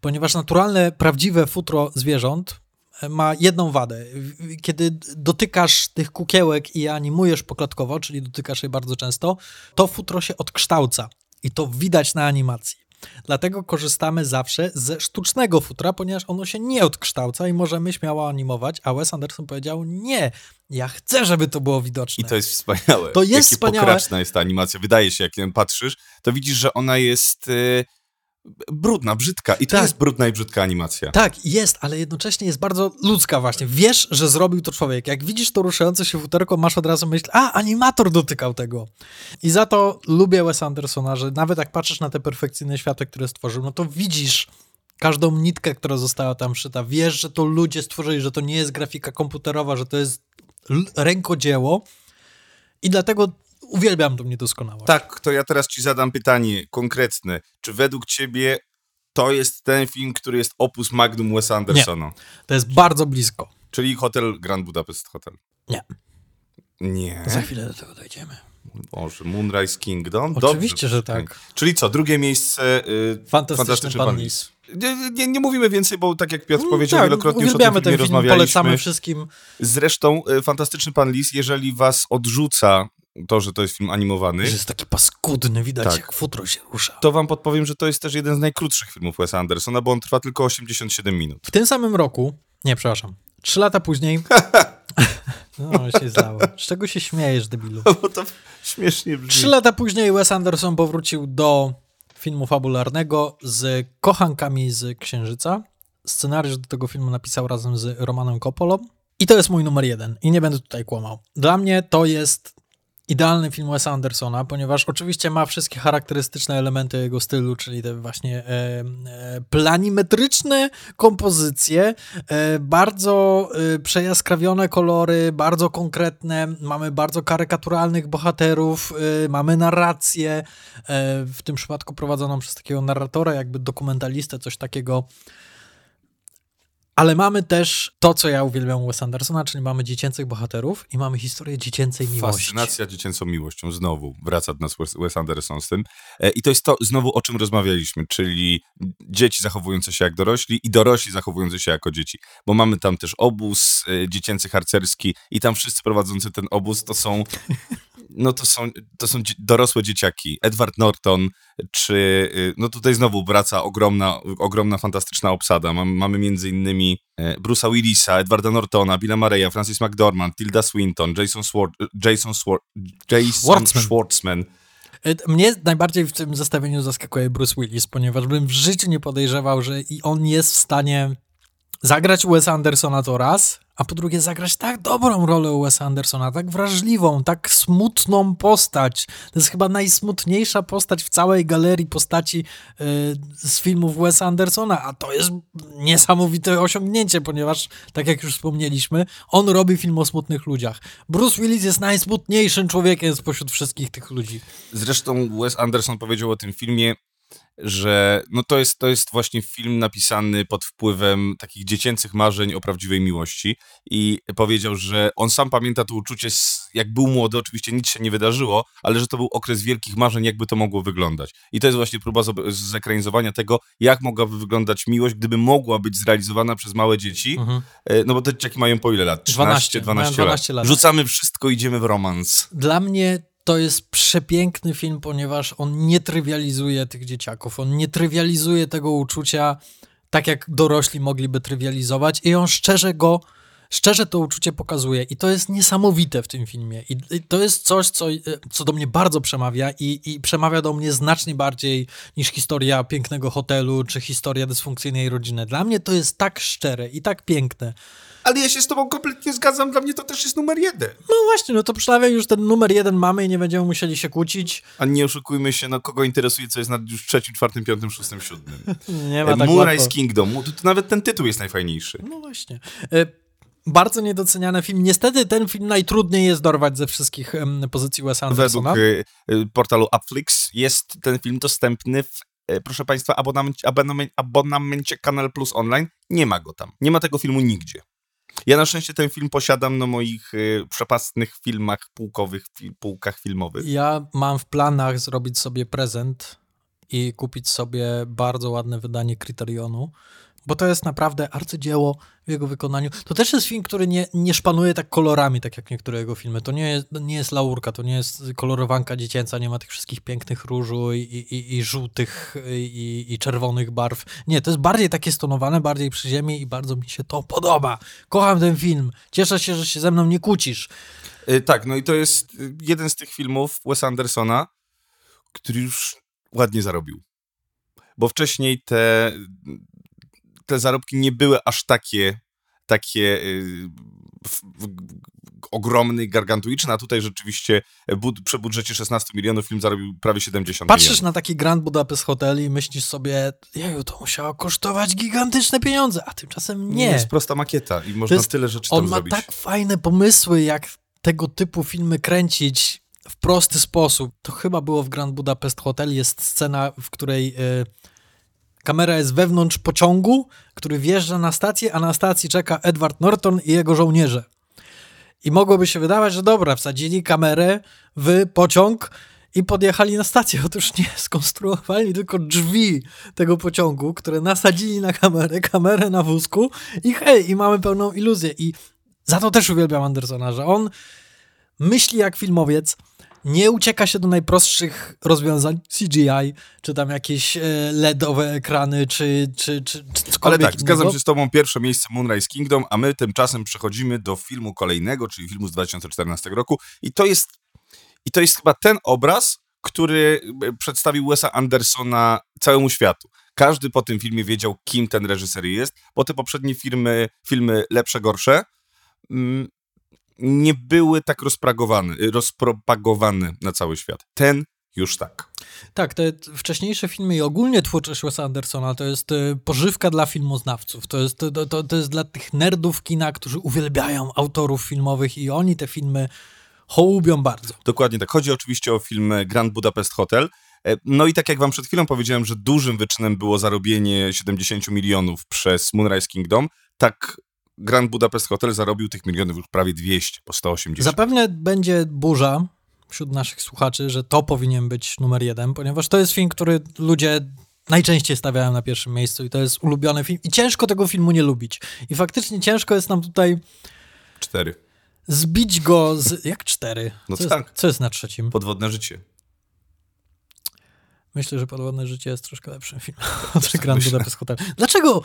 Ponieważ naturalne, prawdziwe futro zwierząt e, ma jedną wadę. Kiedy dotykasz tych kukiełek i je animujesz poklatkowo, czyli dotykasz je bardzo często, to futro się odkształca i to widać na animacji. Dlatego korzystamy zawsze ze sztucznego futra, ponieważ ono się nie odkształca i możemy śmiało animować, a Wes Anderson powiedział nie, ja chcę, żeby to było widoczne. I to jest wspaniałe. To jest Jakie wspaniałe. pokraczna jest ta animacja. Wydaje się, jak ją patrzysz, to widzisz, że ona jest e, brudna, brzydka. I to Tak. jest brudna i brzydka animacja. Tak, jest, ale jednocześnie jest bardzo ludzka właśnie. Wiesz, że zrobił to człowiek. Jak widzisz to ruszające się futerko, masz od razu myśl, a, animator dotykał tego. I za to lubię Wes Andersona, że nawet jak patrzysz na te perfekcyjne światy, które stworzył, no to widzisz każdą nitkę, która została tam szyta. Wiesz, że to ludzie stworzyli, że to nie jest grafika komputerowa, że to jest rękodzieło i dlatego uwielbiam tą niedoskonałość. Tak, to ja teraz ci zadam pytanie konkretne. Czy według ciebie to jest ten film, który jest opus magnum Wesa Andersona? To jest bardzo blisko. Czyli Hotel Grand Budapest Hotel? Nie. Nie. Za chwilę do tego dojdziemy. Boże, Moonrise Kingdom? Oczywiście, że przeczytałem. tak. Czyli co, drugie miejsce y, Fantastyczny Pan Lis. Nie, nie, nie mówimy więcej, bo tak jak Piotr Mm, powiedział tak, wielokrotnie, już o tym filmie rozmawialiśmy. polecamy wszystkim. Zresztą y, Fantastyczny Pan Lis, jeżeli was odrzuca to, że to jest film animowany, Że jest taki paskudny, widać Tak. jak futro się rusza. to wam podpowiem, że to jest też jeden z najkrótszych filmów Wesa Andersona, bo on trwa tylko 87 minut. W tym samym roku, nie, przepraszam, trzy lata później... no, się zdało. Z czego się śmiejesz, debilu? Bo to śmiesznie brzmi. Trzy lata później Wes Anderson powrócił do filmu fabularnego z kochankami z Księżyca. Scenariusz do tego filmu napisał razem z Romanem Coppolą. I to jest mój numer jeden. I nie będę tutaj kłamał. Dla mnie to jest idealny film Wesa Andersona, ponieważ oczywiście ma wszystkie charakterystyczne elementy jego stylu, czyli te właśnie e, e, planimetryczne kompozycje, e, bardzo e, przejaskrawione kolory, bardzo konkretne, mamy bardzo karykaturalnych bohaterów, e, mamy narrację, e, w tym przypadku prowadzoną przez takiego narratora, jakby dokumentalistę, coś takiego. Ale mamy też to, co ja uwielbiam Wes Andersona, czyli mamy dziecięcych bohaterów i mamy historię dziecięcej miłości. Fascynacja dziecięcą miłością. Znowu wraca do nas Wes, Anderson z tym. E, I to jest to znowu, o czym rozmawialiśmy, czyli dzieci zachowujące się jak dorośli i dorośli zachowujący się jako dzieci. Bo mamy tam też obóz e, dziecięcy harcerski i tam wszyscy prowadzący ten obóz to są no to są, to są dorosłe dzieciaki. Edward Norton, czy y, no tutaj znowu wraca ogromna, ogromna fantastyczna obsada. Mam, mamy między innymi e, Bruce'a Willisa, Edwarda Nortona, Billa Murray'a, Francis McDormand, Tilda Swinton, Jason, Swar- Jason, Swar- Jason Schwartzman. Schwartzman. E, Mnie najbardziej w tym zestawieniu zaskakuje Bruce Willis, ponieważ bym w życiu nie podejrzewał, że i on jest w stanie zagrać Wes Andersona to raz, a po drugie zagrać tak dobrą rolę u Wesa Andersona, tak wrażliwą, tak smutną postać. To jest chyba najsmutniejsza postać w całej galerii postaci yy, z filmów Wesa Andersona, a to jest niesamowite osiągnięcie, ponieważ, tak jak już wspomnieliśmy, on robi film o smutnych ludziach. Bruce Willis jest najsmutniejszym człowiekiem spośród wszystkich tych ludzi. Zresztą Wes Anderson powiedział o tym filmie, że no to, jest, to jest właśnie film napisany pod wpływem takich dziecięcych marzeń o prawdziwej miłości i powiedział, że on sam pamięta to uczucie, jak był młody, oczywiście nic się nie wydarzyło, ale że to był okres wielkich marzeń, jakby to mogło wyglądać. I to jest właśnie próba zekranizowania tego, jak mogłaby wyglądać miłość, gdyby mogła być zrealizowana przez małe dzieci, mhm. E, no bo te dzieciaki mają po ile lat? 13, 12, 12, 12 lat. lat. Rzucamy wszystko, idziemy w romans. Dla mnie to jest przepiękny film, ponieważ on nie trywializuje tych dzieciaków, on nie trywializuje tego uczucia tak, jak dorośli mogliby trywializować i on szczerze go, szczerze to uczucie pokazuje i to jest niesamowite w tym filmie i, i to jest coś, co, co do mnie bardzo przemawia i, i przemawia do mnie znacznie bardziej niż historia pięknego hotelu czy historia dysfunkcyjnej rodziny. Dla mnie to jest tak szczere i tak piękne, ale ja się z tobą kompletnie zgadzam, dla mnie to też jest numer jeden. No właśnie, no to przynajmniej już ten numer jeden mamy i nie będziemy musieli się kłócić. A nie oszukujmy się, no kogo interesuje, co jest na już trzecim, czwartym, piątym, szóstym, siódmym. nie ma tak Moonrise Kingdom, to, to nawet ten tytuł jest najfajniejszy. No właśnie. E bardzo niedoceniany film. Niestety ten film najtrudniej jest dorwać ze wszystkich pozycji Wes Andersona. Według y, portalu Upflix jest ten film dostępny w e, proszę Państwa, abonamencie, abonamencie, abonamencie Kanal Plus Online. Nie ma go tam. Nie ma tego filmu nigdzie. Ja na szczęście ten film posiadam na moich y, przepastnych filmach półkowych, fi, półkach filmowych. Ja mam w planach zrobić sobie prezent i kupić sobie bardzo ładne wydanie Kryterionu, bo to jest naprawdę arcydzieło w jego wykonaniu. To też jest film, który nie, nie szpanuje tak kolorami, tak jak niektóre jego filmy. To nie jest, nie jest laurka, to nie jest kolorowanka dziecięca, nie ma tych wszystkich pięknych różu i, i, i żółtych i, i czerwonych barw. Nie, to jest bardziej takie stonowane, bardziej przy ziemi i bardzo mi się to podoba. Kocham ten film. Cieszę się, że się ze mną nie kłócisz. Yy, tak, no i to jest jeden z tych filmów Wes Andersona, który już ładnie zarobił. Bo wcześniej te te zarobki nie były aż takie, takie yy, ogromne i gargantuiczne, a tutaj rzeczywiście bud- przy budżecie 16 milionów film zarobił prawie 70 Patrzysz milionów. na taki Grand Budapest Hotel i myślisz sobie, jeju, to musiało kosztować gigantyczne pieniądze, a tymczasem nie. To jest prosta makieta i można jest, tyle rzeczy tam zrobić. On ma tak fajne pomysły, jak tego typu filmy kręcić w prosty sposób. To chyba było w Grand Budapest Hotel, jest scena, w której... Yy, Kamera jest wewnątrz pociągu, który wjeżdża na stację, a na stacji czeka Edward Norton i jego żołnierze. I mogłoby się wydawać, że dobra, wsadzili kamerę w pociąg i podjechali na stację. Otóż nie, skonstruowali tylko drzwi tego pociągu, które nasadzili na kamerę, kamerę na wózku i hej, i mamy pełną iluzję. I za to też uwielbiam Andersona, że on myśli jak filmowiec, nie ucieka się do najprostszych rozwiązań CGI, czy tam jakieś e, LEDowe ekrany, czy, czy, czy, czy Ale tak, innego. zgadzam się z tobą, pierwsze miejsce Moonrise Kingdom, a my tymczasem przechodzimy do filmu kolejnego, czyli filmu z 2014 roku i to jest, i to jest chyba ten obraz, który e, przedstawił Wesa Andersona całemu światu. Każdy po tym filmie wiedział, kim ten reżyser jest, bo te poprzednie filmy, filmy lepsze, gorsze, mm, nie były tak rozpragowane, rozpropagowane na cały świat. Ten już tak. Tak, te wcześniejsze filmy i ogólnie twórczość Wesa Andersona to jest e, pożywka dla filmoznawców. To jest, to, to, to jest dla tych nerdów kina, którzy uwielbiają autorów filmowych i oni te filmy hołubią bardzo. Dokładnie tak. Chodzi oczywiście o film Grand Budapest Hotel. E, no i tak jak wam przed chwilą powiedziałem, że dużym wyczynem było zarobienie 70 milionów przez Moonrise Kingdom, tak Grand Budapest Hotel zarobił tych milionów już prawie 200, po 180. Zapewne będzie burza wśród naszych słuchaczy, że to powinien być numer jeden, ponieważ to jest film, który ludzie najczęściej stawiają na pierwszym miejscu i to jest ulubiony film i ciężko tego filmu nie lubić. I faktycznie ciężko jest nam tutaj... Cztery. Zbić go z... Jak cztery? No co tak. Jest, co jest na trzecim? Podwodne życie. Myślę, że Podwodne Życie jest troszkę lepszym filmem od Grand Budapest Hotel. Dlaczego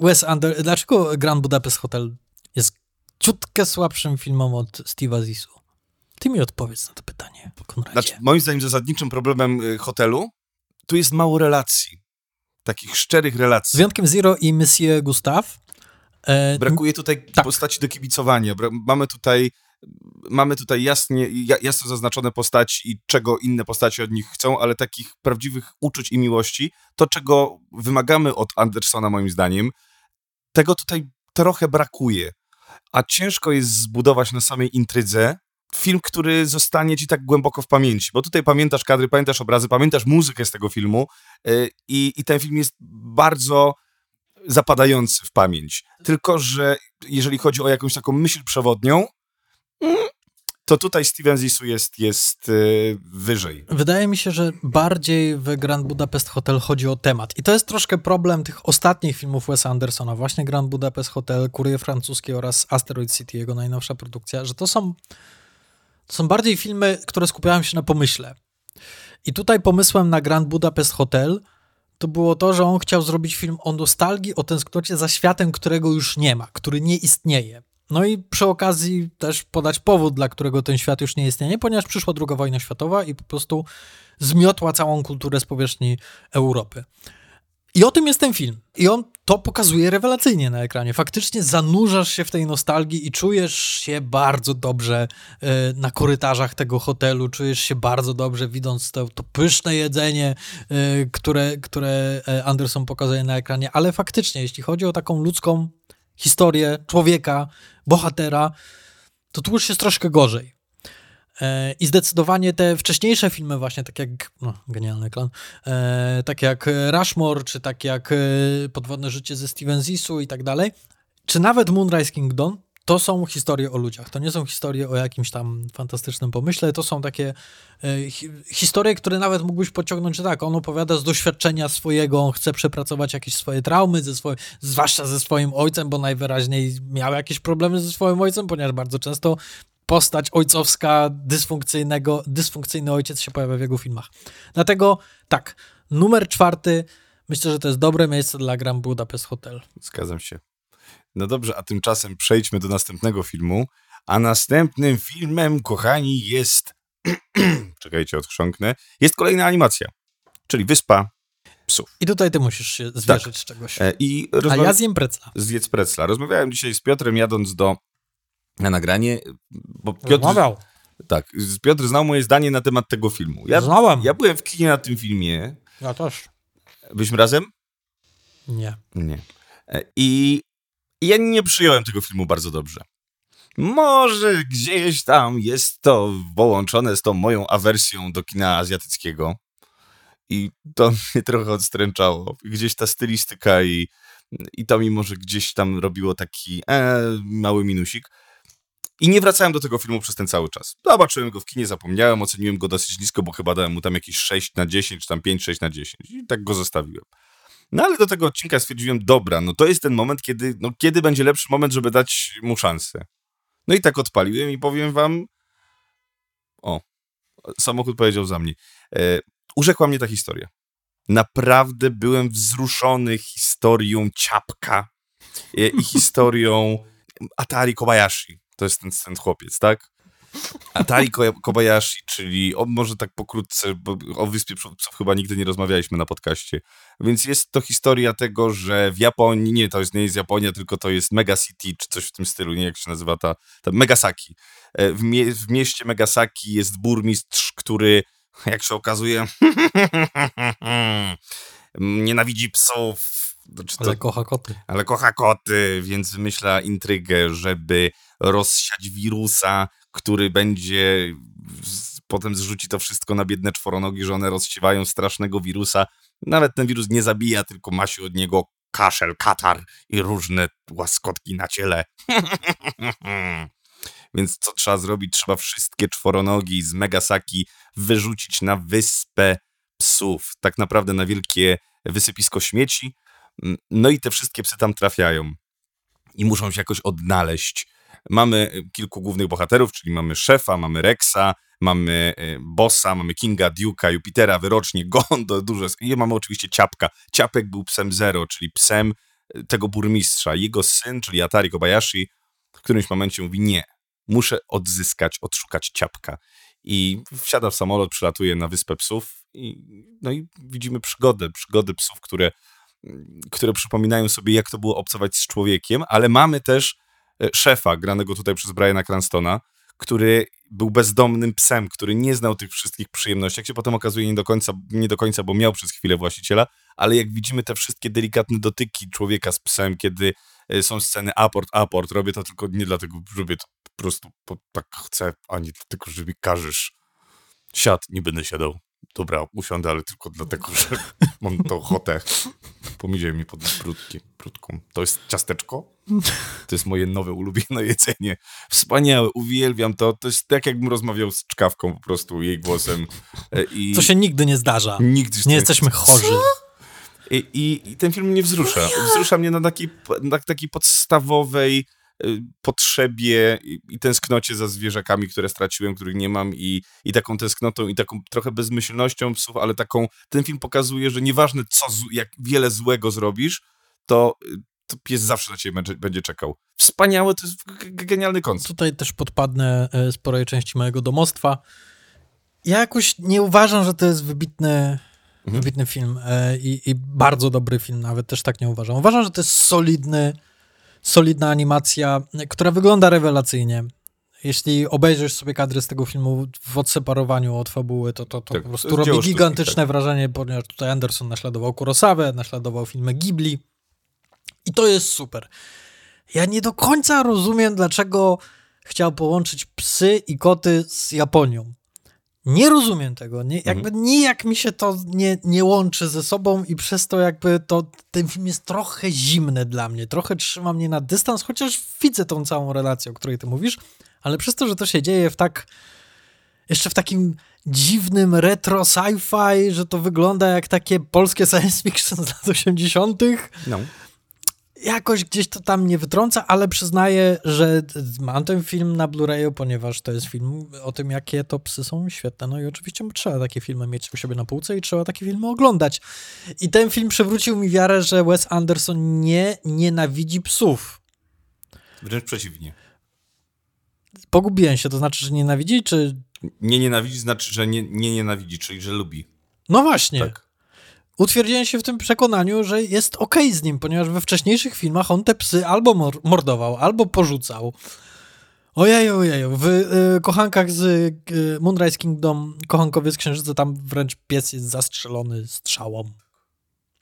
Wes Under, dlaczego Grand Budapest Hotel jest ciutkę słabszym filmem od Steve'a Zisu? Ty mi odpowiedz na to pytanie, Konradzie. Znaczy, moim zdaniem zasadniczym problemem y, hotelu tu jest mało relacji. Takich szczerych relacji. Z wyjątkiem Zero i Monsieur Gustave, E, Brakuje tutaj tak. postaci do kibicowania. Mamy tutaj mamy tutaj jasnie, jasno zaznaczone postaci i czego inne postacie od nich chcą, ale takich prawdziwych uczuć i miłości, to czego wymagamy od Andersona moim zdaniem, tego tutaj trochę brakuje. A ciężko jest zbudować na samej intrydze film, który zostanie ci tak głęboko w pamięci, bo tutaj pamiętasz kadry, pamiętasz obrazy, pamiętasz muzykę z tego filmu yy, i ten film jest bardzo zapadający w pamięć. Tylko, że jeżeli chodzi o jakąś taką myśl przewodnią, to tutaj Steven Zissou jest, jest yy, wyżej. Wydaje mi się, że bardziej w Grand Budapest Hotel chodzi o temat. I to jest troszkę problem tych ostatnich filmów Wesa Andersona, właśnie Grand Budapest Hotel, Kurie Francuskie oraz Asteroid City, jego najnowsza produkcja, że to są, to są bardziej filmy, które skupiają się na pomyśle. I tutaj pomysłem na Grand Budapest Hotel to było to, że on chciał zrobić film o nostalgii, o tęsknocie za światem, którego już nie ma, który nie istnieje. No i przy okazji też podać powód, dla którego ten świat już nie istnieje, ponieważ przyszła druga wojna światowa i po prostu zmiotła całą kulturę z powierzchni Europy. I o tym jest ten film. I on to pokazuje rewelacyjnie na ekranie. Faktycznie zanurzasz się w tej nostalgii i czujesz się bardzo dobrze e, na korytarzach tego hotelu, czujesz się bardzo dobrze widząc to, to pyszne jedzenie, e, które, które e, Anderson pokazuje na ekranie. Ale faktycznie, jeśli chodzi o taką ludzką historię człowieka, bohatera, to tu już jest troszkę gorzej. E, I zdecydowanie te wcześniejsze filmy, właśnie tak jak, no, genialny klan, e, tak jak Rushmore, czy tak jak e, Podwodne życie ze Steven Zissou i tak dalej, czy nawet Moonrise Kingdom, to są historie o ludziach. To nie są historie o jakimś tam fantastycznym pomyśle, to są takie e, hi historie, które nawet mógłbyś pociągnąć, że tak, on opowiada z doświadczenia swojego, on chce przepracować jakieś swoje traumy, ze swoim, zwłaszcza ze swoim ojcem, bo najwyraźniej miał jakieś problemy ze swoim ojcem, ponieważ bardzo często postać ojcowska, dysfunkcyjnego, dysfunkcyjny ojciec się pojawia w jego filmach. Dlatego tak, numer czwarty, myślę, że to jest dobre miejsce dla Grand Budapest Hotel. Zgadzam się. No dobrze, a tymczasem przejdźmy do następnego filmu. A następnym filmem, kochani, jest. Czekajcie, odchrząknę. Jest kolejna animacja, czyli Wyspa Psów. I tutaj ty musisz się zwierzyć tak. z czegoś. E, I. A ja zjem precla. Zjedz precla. Rozmawiałem dzisiaj z Piotrem, jadąc do na nagranie, bo Piotr... Rozmawiał. Tak, Piotr znał moje zdanie na temat tego filmu. Ja, Znałem. Ja byłem w kinie na tym filmie. Ja też. Byliśmy razem? Nie. Nie. E, I ja nie przyjąłem tego filmu bardzo dobrze. Może gdzieś tam jest to połączone z tą moją awersją do kina azjatyckiego. I to mnie trochę odstręczało. Gdzieś ta stylistyka i, i to mi może gdzieś tam robiło taki e, mały minusik. I nie wracałem do tego filmu przez ten cały czas. Zobaczyłem go w kinie, zapomniałem, oceniłem go dosyć nisko, bo chyba dałem mu tam jakieś 6 na 10, czy tam 5-6 na 10. I tak go zostawiłem. No ale do tego odcinka stwierdziłem, dobra, no to jest ten moment, kiedy, no kiedy będzie lepszy moment, żeby dać mu szansę. No i tak odpaliłem i powiem wam, o, samochód powiedział za mnie. E, urzekła mnie ta historia. Naprawdę byłem wzruszony historią Ciapka e, i historią Atari Kobayashi. To jest ten, ten chłopiec, tak? Atari Kobayashi, czyli o, może tak pokrótce, bo o Wyspie Psów chyba nigdy nie rozmawialiśmy na podcaście. Więc jest to historia tego, że w Japonii, nie, to jest, nie jest Japonia, tylko to jest Megacity, czy coś w tym stylu, nie jak się nazywa ta, ta Megasaki. E, w, mie w mieście Megasaki jest burmistrz, który, jak się okazuje, nienawidzi psów, znaczy to, ale kocha koty. Ale kocha koty, więc wymyśla intrygę, żeby rozsiać wirusa, który będzie potem zrzuci to wszystko na biedne czworonogi, że one rozsiewają strasznego wirusa. Nawet ten wirus nie zabija, tylko ma się od niego kaszel, katar i różne łaskotki na ciele. Więc co trzeba zrobić? Trzeba wszystkie czworonogi z Megasaki wyrzucić na wyspę psów. Tak naprawdę na wielkie wysypisko śmieci. No i te wszystkie psy tam trafiają. I muszą się jakoś odnaleźć. Mamy y, kilku głównych bohaterów, czyli mamy szefa, mamy Rexa, mamy y, Bossa, mamy Kinga, Duke'a, Jupitera, Wyrocznie, Gondo, dużo. I mamy oczywiście Ciapka. Ciapek był psem Zero, czyli psem y, tego burmistrza. Jego syn, czyli Atari Kobayashi, w którymś momencie mówi nie, muszę odzyskać, odszukać Ciapka. I wsiada w samolot, przylatuje na Wyspę Psów i, no i widzimy przygodę, przygody psów, które które przypominają sobie, jak to było obcować z człowiekiem, ale mamy też szefa, granego tutaj przez Briana Cranstona, który był bezdomnym psem, który nie znał tych wszystkich przyjemności. Jak się potem okazuje, nie do końca, nie do końca bo miał przez chwilę właściciela, ale jak widzimy te wszystkie delikatne dotyki człowieka z psem, kiedy e, są sceny aport, aport, robię to tylko nie dlatego, robię to po prostu tak chcę, ani dlatego, że mi każesz. Siad, nie będę siadał. Dobra, usiądę, ale tylko dlatego, że mam tą ochotę. Pomidzie mi pod brudki, brudką. To jest ciasteczko? To jest moje nowe ulubione jedzenie. Wspaniałe, uwielbiam to. To jest tak, jakbym rozmawiał z czkawką po prostu, jej głosem. E, I Co się nigdy nie zdarza. nigdy Nie jesteśmy chorzy. I, i, I ten film mnie wzrusza. Wzrusza mnie na takiej, na takiej podstawowej potrzebie i, tęsknocie za zwierzakami, które straciłem, których nie mam i, i taką tęsknotą i taką trochę bezmyślnością psów, ale taką, ten film pokazuje, że nieważne co, jak wiele złego zrobisz, to, to pies zawsze na ciebie będzie, czekał. Wspaniałe, to jest genialny koncept. Tutaj też podpadnę e, sporej części mojego domostwa. Ja jakoś nie uważam, że to jest wybitny, Mhm. wybitny film e, i, i bardzo dobry film, nawet też tak nie uważam. Uważam, że to jest solidny, solidna animacja, która wygląda rewelacyjnie. Jeśli obejrzysz sobie kadry z tego filmu w odseparowaniu od fabuły, to, to, to Tak, po prostu robi gigantyczne tak. wrażenie, ponieważ tutaj Anderson naśladował Kurosawę, naśladował filmy Ghibli i to jest super. Ja nie do końca rozumiem, dlaczego chciał połączyć psy i koty z Japonią. Nie rozumiem tego. Nie, jakby nijak mi się to nie, nie łączy ze sobą i przez to jakby to ten film jest trochę zimny dla mnie. Trochę trzyma mnie na dystans, chociaż widzę tą całą relację, o której ty mówisz, ale przez to, że to się dzieje w tak jeszcze w takim dziwnym retro sci-fi, że to wygląda jak takie polskie science fiction z lat 80 No. Jakoś gdzieś to tam nie wytrąca, ale przyznaję, że mam ten film na Blu-rayu, ponieważ to jest film o tym, jakie to psy są świetne. No i oczywiście trzeba takie filmy mieć u siebie na półce i trzeba takie filmy oglądać. I ten film przywrócił mi wiarę, że Wes Anderson nie nienawidzi psów. Wręcz przeciwnie. Pogubiłem się, to znaczy, że nienawidzi, czy... Nie nienawidzi znaczy, że nie, nie nienawidzi, czyli że lubi. No właśnie. Tak. Utwierdziłem się w tym przekonaniu, że jest okej z nim, ponieważ we wcześniejszych filmach on te psy albo mor- mordował, albo porzucał. Ojej, ojej, w y, kochankach z y, Moonrise Kingdom, kochankowie z Księżyca, tam wręcz pies jest zastrzelony strzałą.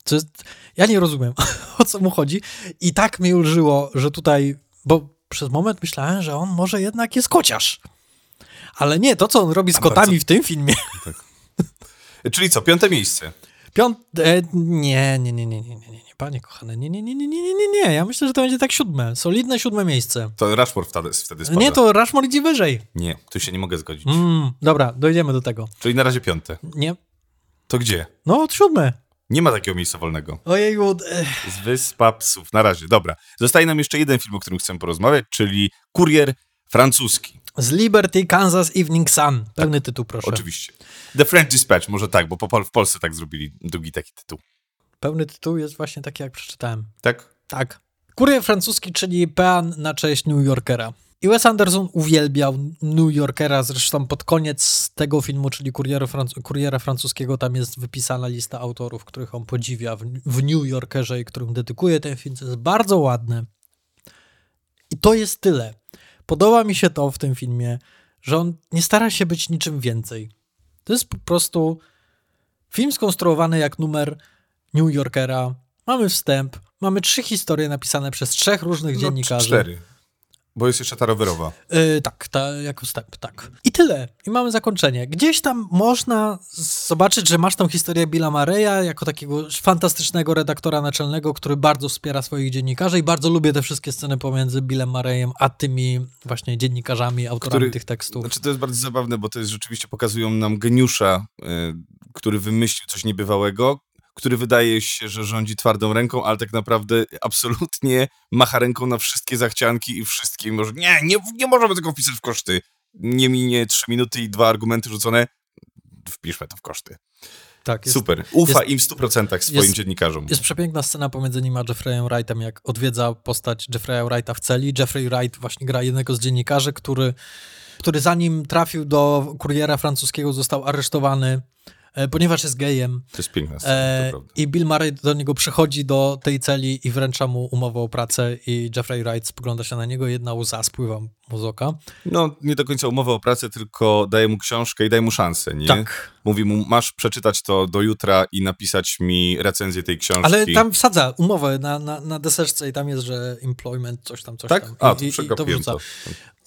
Co jest, ja nie rozumiem, o co mu chodzi. I tak mi ulżyło, że tutaj, bo przez moment myślałem, że on może jednak jest kociarz. Ale nie, to co on robi z A kotami bardzo- w tym filmie. Czyli co, piąte miejsce piąte nie, nie, nie, nie, nie, nie, nie, panie kochane nie, nie, nie, nie, nie, nie, nie, ja myślę, że to będzie tak siódme, solidne siódme miejsce. To Rashford wtedy, wtedy spada. Nie, to Rashford idzie wyżej. Nie, tu się nie mogę zgodzić. Mm, dobra, dojdziemy do tego. Czyli na razie piąte. Nie. To gdzie? No, od siódme. Nie ma takiego miejsca wolnego. Ojej, Z Wyspa Psów. Na razie, dobra. Zostaje nam jeszcze jeden film, o którym chcemy porozmawiać, czyli Kurier francuski. z Liberty, Kansas Evening Sun. Pełny tytuł, proszę. Oczywiście. The French Dispatch, może tak, bo po, w Polsce tak zrobili drugi taki tytuł. Pełny tytuł jest właśnie taki, jak przeczytałem. Tak? Tak. Kurier francuski, czyli pean na cześć New Yorkera. I Wes Anderson uwielbiał New Yorkera, zresztą pod koniec tego filmu, czyli Kuriera, Franc- Kuriera francuskiego, tam jest wypisana lista autorów, których on podziwia w, w New Yorkerze i którym dedykuje ten film, co jest bardzo ładne. I to jest tyle. Podoba mi się to w tym filmie, że on nie stara się być niczym więcej. To jest po prostu film skonstruowany jak numer New Yorkera. Mamy wstęp, mamy trzy historie napisane przez trzech różnych No, dziennikarzy. cztery. Bo jest jeszcze ta rowerowa. Yy, tak, ta, jako wstęp, tak. I tyle. I mamy zakończenie. Gdzieś tam można zobaczyć, że masz tą historię Billa Mareya jako takiego fantastycznego redaktora naczelnego, który bardzo wspiera swoich dziennikarzy i bardzo lubię te wszystkie sceny pomiędzy Billem Mareyem a tymi właśnie dziennikarzami, autorami Który- tych tekstów. Znaczy, to jest bardzo zabawne, bo to jest rzeczywiście, pokazują nam geniusza, y, który wymyślił coś niebywałego, który wydaje się, że rządzi twardą ręką, ale tak naprawdę absolutnie macha ręką na wszystkie zachcianki i wszystkie może, nie, nie, nie możemy tego wpisać w koszty. Nie minie trzy minuty i dwa argumenty rzucone, wpiszmy to w koszty. tak, jest, Super. Ufa jest- im w 100% swoim jest- dziennikarzom. Jest przepiękna scena pomiędzy nim a Jeffreyem Wrightem, jak odwiedza postać Jeffrey'a Wrighta w celi. Jeffrey Wright właśnie gra jednego z dziennikarzy, który, który zanim trafił do kuriera francuskiego, został aresztowany ponieważ jest gejem. To jest piękna scena, E. I Bill Murray do niego przychodzi do tej celi i wręcza mu umowę o pracę i Jeffrey Wright spogląda się na niego, jedna łza spływa mu z oka. No, nie do końca umowę o pracę, tylko daje mu książkę i daje mu szansę, nie? Tak. Mówi mu, masz przeczytać to do jutra i napisać mi recenzję tej książki. Ale tam wsadza umowę na, na, na deseczce i tam jest, że employment, coś tam, coś Tak? tam. A, I, to i, i to wrzuca. to.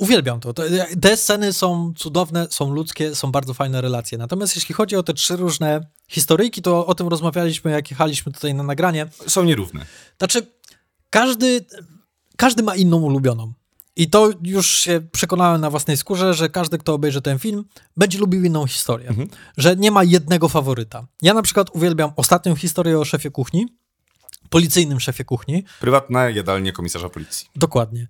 Uwielbiam to. Te sceny są cudowne, są ludzkie, są bardzo fajne relacje. Natomiast jeśli chodzi o te trzy różne historyjki, to o tym rozmawialiśmy, jak jechaliśmy tutaj na nagranie. Są nierówne. Znaczy, każdy, każdy ma inną ulubioną. I to już się przekonałem na własnej skórze, że każdy, kto obejrzy ten film, będzie lubił inną historię. Mhm. Że nie ma jednego faworyta. Ja na przykład uwielbiam ostatnią historię o szefie kuchni, policyjnym szefie kuchni. Prywatna jadalnia komisarza policji. Dokładnie.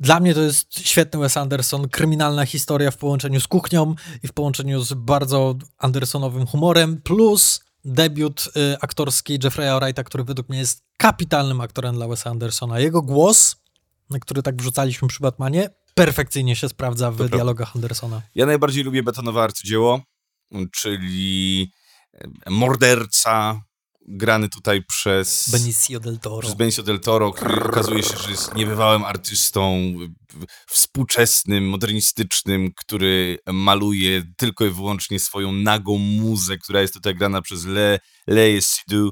Y, Dla mnie to jest świetny Wes Anderson, kryminalna historia w połączeniu z kuchnią i w połączeniu z bardzo Andersonowym humorem, plus debiut y, aktorski Jeffrey'a Wrighta, który według mnie jest kapitalnym aktorem dla Wesa Andersona. Jego głos, na który tak wrzucaliśmy przy Batmanie, perfekcyjnie się sprawdza w prawda. dialogach Andersona. Ja najbardziej lubię betonowe arcydzieło, czyli e, morderca grany tutaj przez... Benicio del Toro. przez Benicio del Toro, który okazuje się, że jest niebywałym artystą, współczesnym, modernistycznym, który maluje tylko i wyłącznie swoją nagą muzę, która jest tutaj grana przez Le, Le Sidu.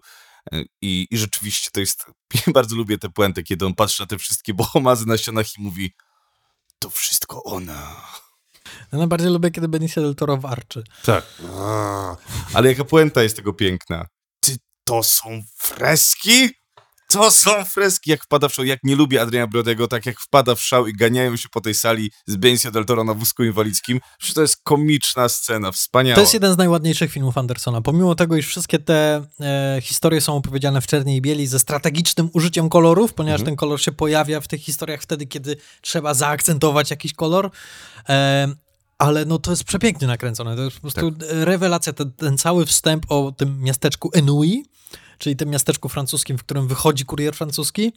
I, I rzeczywiście to jest, bardzo lubię te puenty, kiedy on patrzy na te wszystkie bohomazy na ścianach i mówi to wszystko ona. Ja najbardziej lubię, kiedy Benicio del Toro warczy. Tak. Ale jaka puenta jest tego piękna. To są freski? To są freski, jak wpada w szał, jak nie lubię Adriana Brodego, tak jak wpada w szał i ganiają się po tej sali z Benicio del Toro na wózku inwalidzkim. Przecież to jest komiczna scena, wspaniała. To jest jeden z najładniejszych filmów Andersona. Pomimo tego, iż wszystkie te e, historie są opowiedziane w czerni i bieli ze strategicznym użyciem kolorów, ponieważ Mhm. ten kolor się pojawia w tych historiach wtedy, kiedy trzeba zaakcentować jakiś kolor. E, ale no to jest przepięknie nakręcone. To jest po prostu Tak. rewelacja. Ten, ten cały wstęp o tym miasteczku Enui, czyli tym miasteczku francuskim, w którym wychodzi kurier francuski.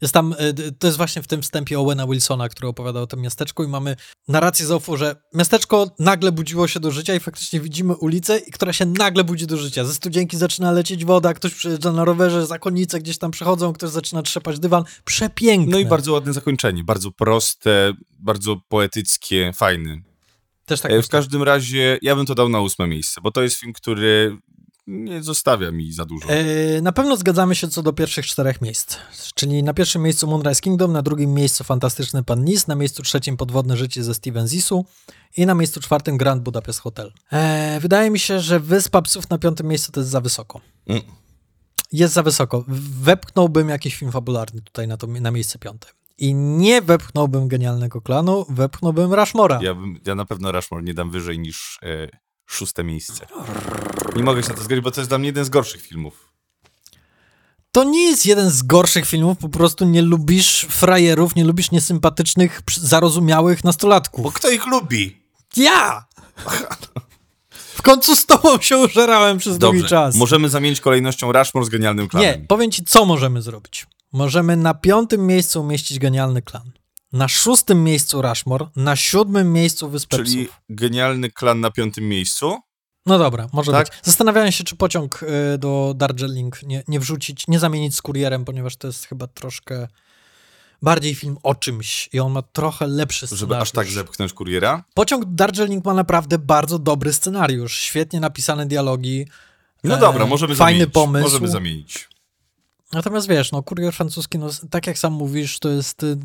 Jest tam, e, to jest właśnie w tym wstępie Owena Wilsona, który opowiada o tym miasteczku i mamy narrację z OFU, że miasteczko nagle budziło się do życia i faktycznie widzimy ulicę, która się nagle budzi do życia. Ze studzienki zaczyna lecieć woda, ktoś przyjeżdża na rowerze, zakonnice gdzieś tam przechodzą, ktoś zaczyna trzepać dywan. Przepiękne. No i bardzo ładne zakończenie, bardzo proste, bardzo poetyckie, fajne. Też tak E, w każdym razie ja bym to dał na ósme miejsce, bo to jest film, który nie zostawia mi za dużo. E, Na pewno zgadzamy się co do pierwszych czterech miejsc. Czyli na pierwszym miejscu Moonrise Kingdom, na drugim miejscu Fantastyczny Pan Nis, na miejscu trzecim Podwodne Życie ze Steven Zisu i na miejscu czwartym Grand Budapest Hotel. E, wydaje mi się, że Wyspa Psów na piątym miejscu to jest za wysoko. Mm. Jest za wysoko. Wepchnąłbym jakiś film fabularny tutaj na, to, na miejsce piąte. I nie wepchnąłbym Genialnego Klanu, wepchnąłbym Rushmora. Ja, bym, ja na pewno Rushmore nie dam wyżej niż e, szóste miejsce. Nie mogę się na to zgodzić, bo to jest dla mnie jeden z gorszych filmów. To nie jest jeden z gorszych filmów, po prostu nie lubisz frajerów, nie lubisz niesympatycznych, zarozumiałych nastolatków. Bo kto ich lubi? Ja! W końcu z tobą się użerałem przez długi Dobrze, czas. możemy zamienić kolejnością Rushmore z Genialnym Klanem. Nie, powiem ci, co możemy zrobić. Możemy na piątym miejscu umieścić Genialny Klan. Na szóstym miejscu Rushmore, na siódmym miejscu Wyspę Czyli Psów. Genialny Klan na piątym miejscu. No dobra, może Tak? być. Zastanawiałem się, czy pociąg y, do Darjeeling nie, nie wrzucić, nie zamienić z kurierem, ponieważ to jest chyba troszkę bardziej film o czymś i on ma trochę lepszy scenariusz. Żeby aż tak zepchnąć kuriera. Pociąg Darjeeling ma naprawdę bardzo dobry scenariusz, świetnie napisane dialogi. No e, dobra, możemy Fajny zamienić. pomysł. Możemy zamienić. Natomiast wiesz, no kurier francuski, no tak jak sam mówisz, to jest y,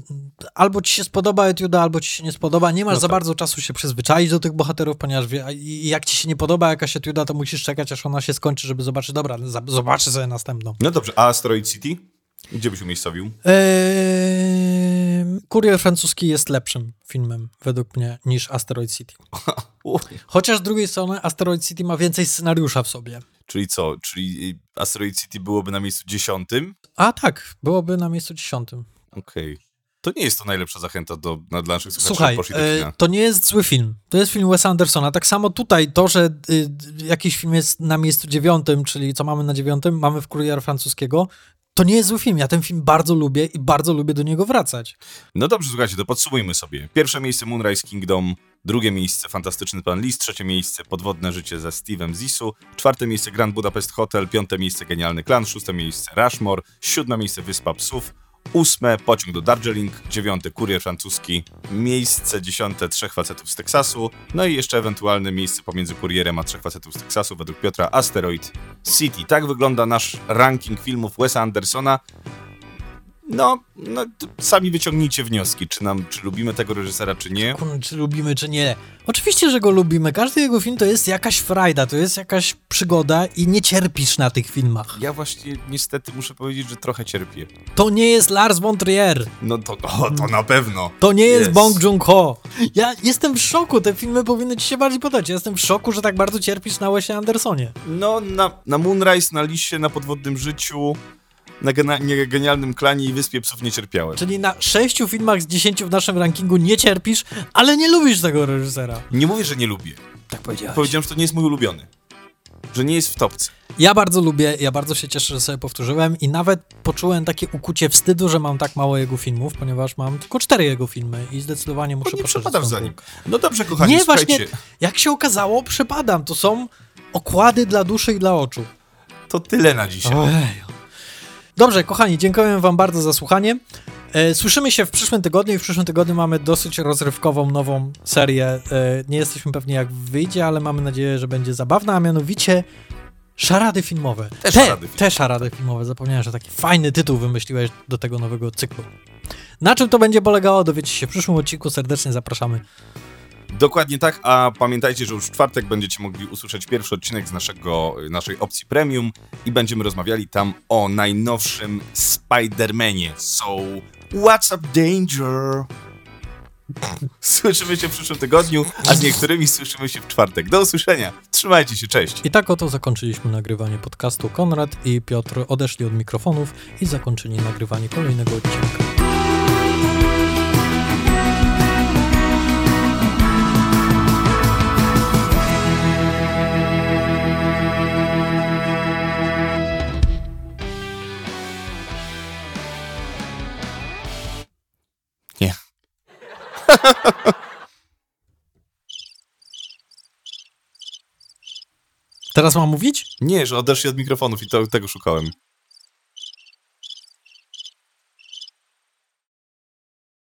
albo ci się spodoba etiuda, albo ci się nie spodoba. Nie masz No za tak. bardzo czasu się przyzwyczaić do tych bohaterów, ponieważ wie, i jak ci się nie podoba jakaś etiuda, to musisz czekać, aż ona się skończy, żeby zobaczyć, dobra, zobaczę sobie następną. No dobrze, a Asteroid City? Gdzie byś umiejscowił? Eee, kurier francuski jest lepszym filmem, według mnie, niż Asteroid City. Chociaż z drugiej strony Asteroid City ma więcej scenariusza w sobie. Czyli co? Czyli y, Asteroid City byłoby na miejscu dziesiątym? A tak, byłoby na miejscu dziesiątym. Okej. To nie jest to najlepsza zachęta do, na, dla naszych słuchaczy, Słuchaj, e, to nie jest zły film. To jest film Wesa Andersona. Tak samo tutaj to, że y, jakiś film jest na miejscu dziewiątym, czyli co mamy na dziewiątym, mamy w Kuriera Francuskiego, to nie jest zły film. Ja ten film bardzo lubię i bardzo lubię do niego wracać. No dobrze, słuchajcie, to podsumujmy sobie. Pierwsze miejsce Moonrise Kingdom, drugie miejsce Fantastyczny Pan Lis, trzecie miejsce Podwodne Życie ze Steve'em Zisu, czwarte miejsce Grand Budapest Hotel, piąte miejsce Genialny Klan, szóste miejsce Rushmore, siódme miejsce Wyspa Psów, ósme Pociąg do Darjeeling, dziewiąte Kurier Francuski, miejsce dziesiąte Trzech Facetów z Teksasu, no i jeszcze ewentualne miejsce pomiędzy Kurierem a Trzech Facetów z Teksasu według Piotra Asteroid City. Tak wygląda nasz ranking filmów Wesa Andersona. No, no sami wyciągnijcie wnioski, czy nam, czy lubimy tego reżysera, czy nie. Czy lubimy, czy nie. Oczywiście, że go lubimy. Każdy jego film to jest jakaś frajda, to jest jakaś przygoda i nie cierpisz na tych filmach. Ja właśnie niestety muszę powiedzieć, że trochę cierpię. To nie jest Lars von Trier. No to, o, to na pewno. To nie jest Jest. Bong Joon-ho. Ja jestem w szoku, te filmy powinny ci się bardziej podobać. Ja jestem w szoku, że tak bardzo cierpisz na Wesie Andersonie. No, na, na Moonrise, na Lisie, na Podwodnym Życiu, na Genialnym Klanie i Wyspie Psów nie cierpiałem. Czyli na sześciu filmach z dziesięciu w naszym rankingu nie cierpisz, ale nie lubisz tego reżysera. Nie mówię, że nie lubię. Tak powiedziałeś. Powiedziałem, że to nie jest mój ulubiony. Że nie jest w topce. Ja bardzo lubię, ja bardzo się cieszę, że sobie powtórzyłem i nawet poczułem takie ukucie wstydu, że mam tak mało jego filmów, ponieważ mam tylko cztery jego filmy i zdecydowanie muszę Bo nie tą za nim. No dobrze, kochani, Nie, słuchajcie. właśnie, jak się okazało, przepadam. To są okłady dla duszy i dla oczu. To tyle na dzisiaj. Ojej. Dobrze, kochani, dziękuję wam bardzo za słuchanie. E, Słyszymy się w przyszłym tygodniu i w przyszłym tygodniu mamy dosyć rozrywkową nową serię. E, Nie jesteśmy pewni jak wyjdzie, ale mamy nadzieję, że będzie zabawna, a mianowicie szarady filmowe. Te te, szarady filmowe. te szarady filmowe. Zapomniałem, że taki fajny tytuł wymyśliłeś do tego nowego cyklu. Na czym to będzie polegało, dowiecie się w przyszłym odcinku. Serdecznie zapraszamy. Dokładnie tak, a pamiętajcie, że już w czwartek będziecie mogli usłyszeć pierwszy odcinek z naszego, naszej opcji premium i będziemy rozmawiali tam o najnowszym Spider-Manie. So, what's up danger? Słyszymy się w przyszłym tygodniu, a z niektórymi słyszymy się w czwartek. Do usłyszenia. Trzymajcie się, cześć. I tak oto zakończyliśmy nagrywanie podcastu. Konrad i Piotr odeszli od mikrofonów i zakończyli nagrywanie kolejnego odcinka. Teraz mam mówić? Nie, że odeszli od mikrofonów i to, tego szukałem.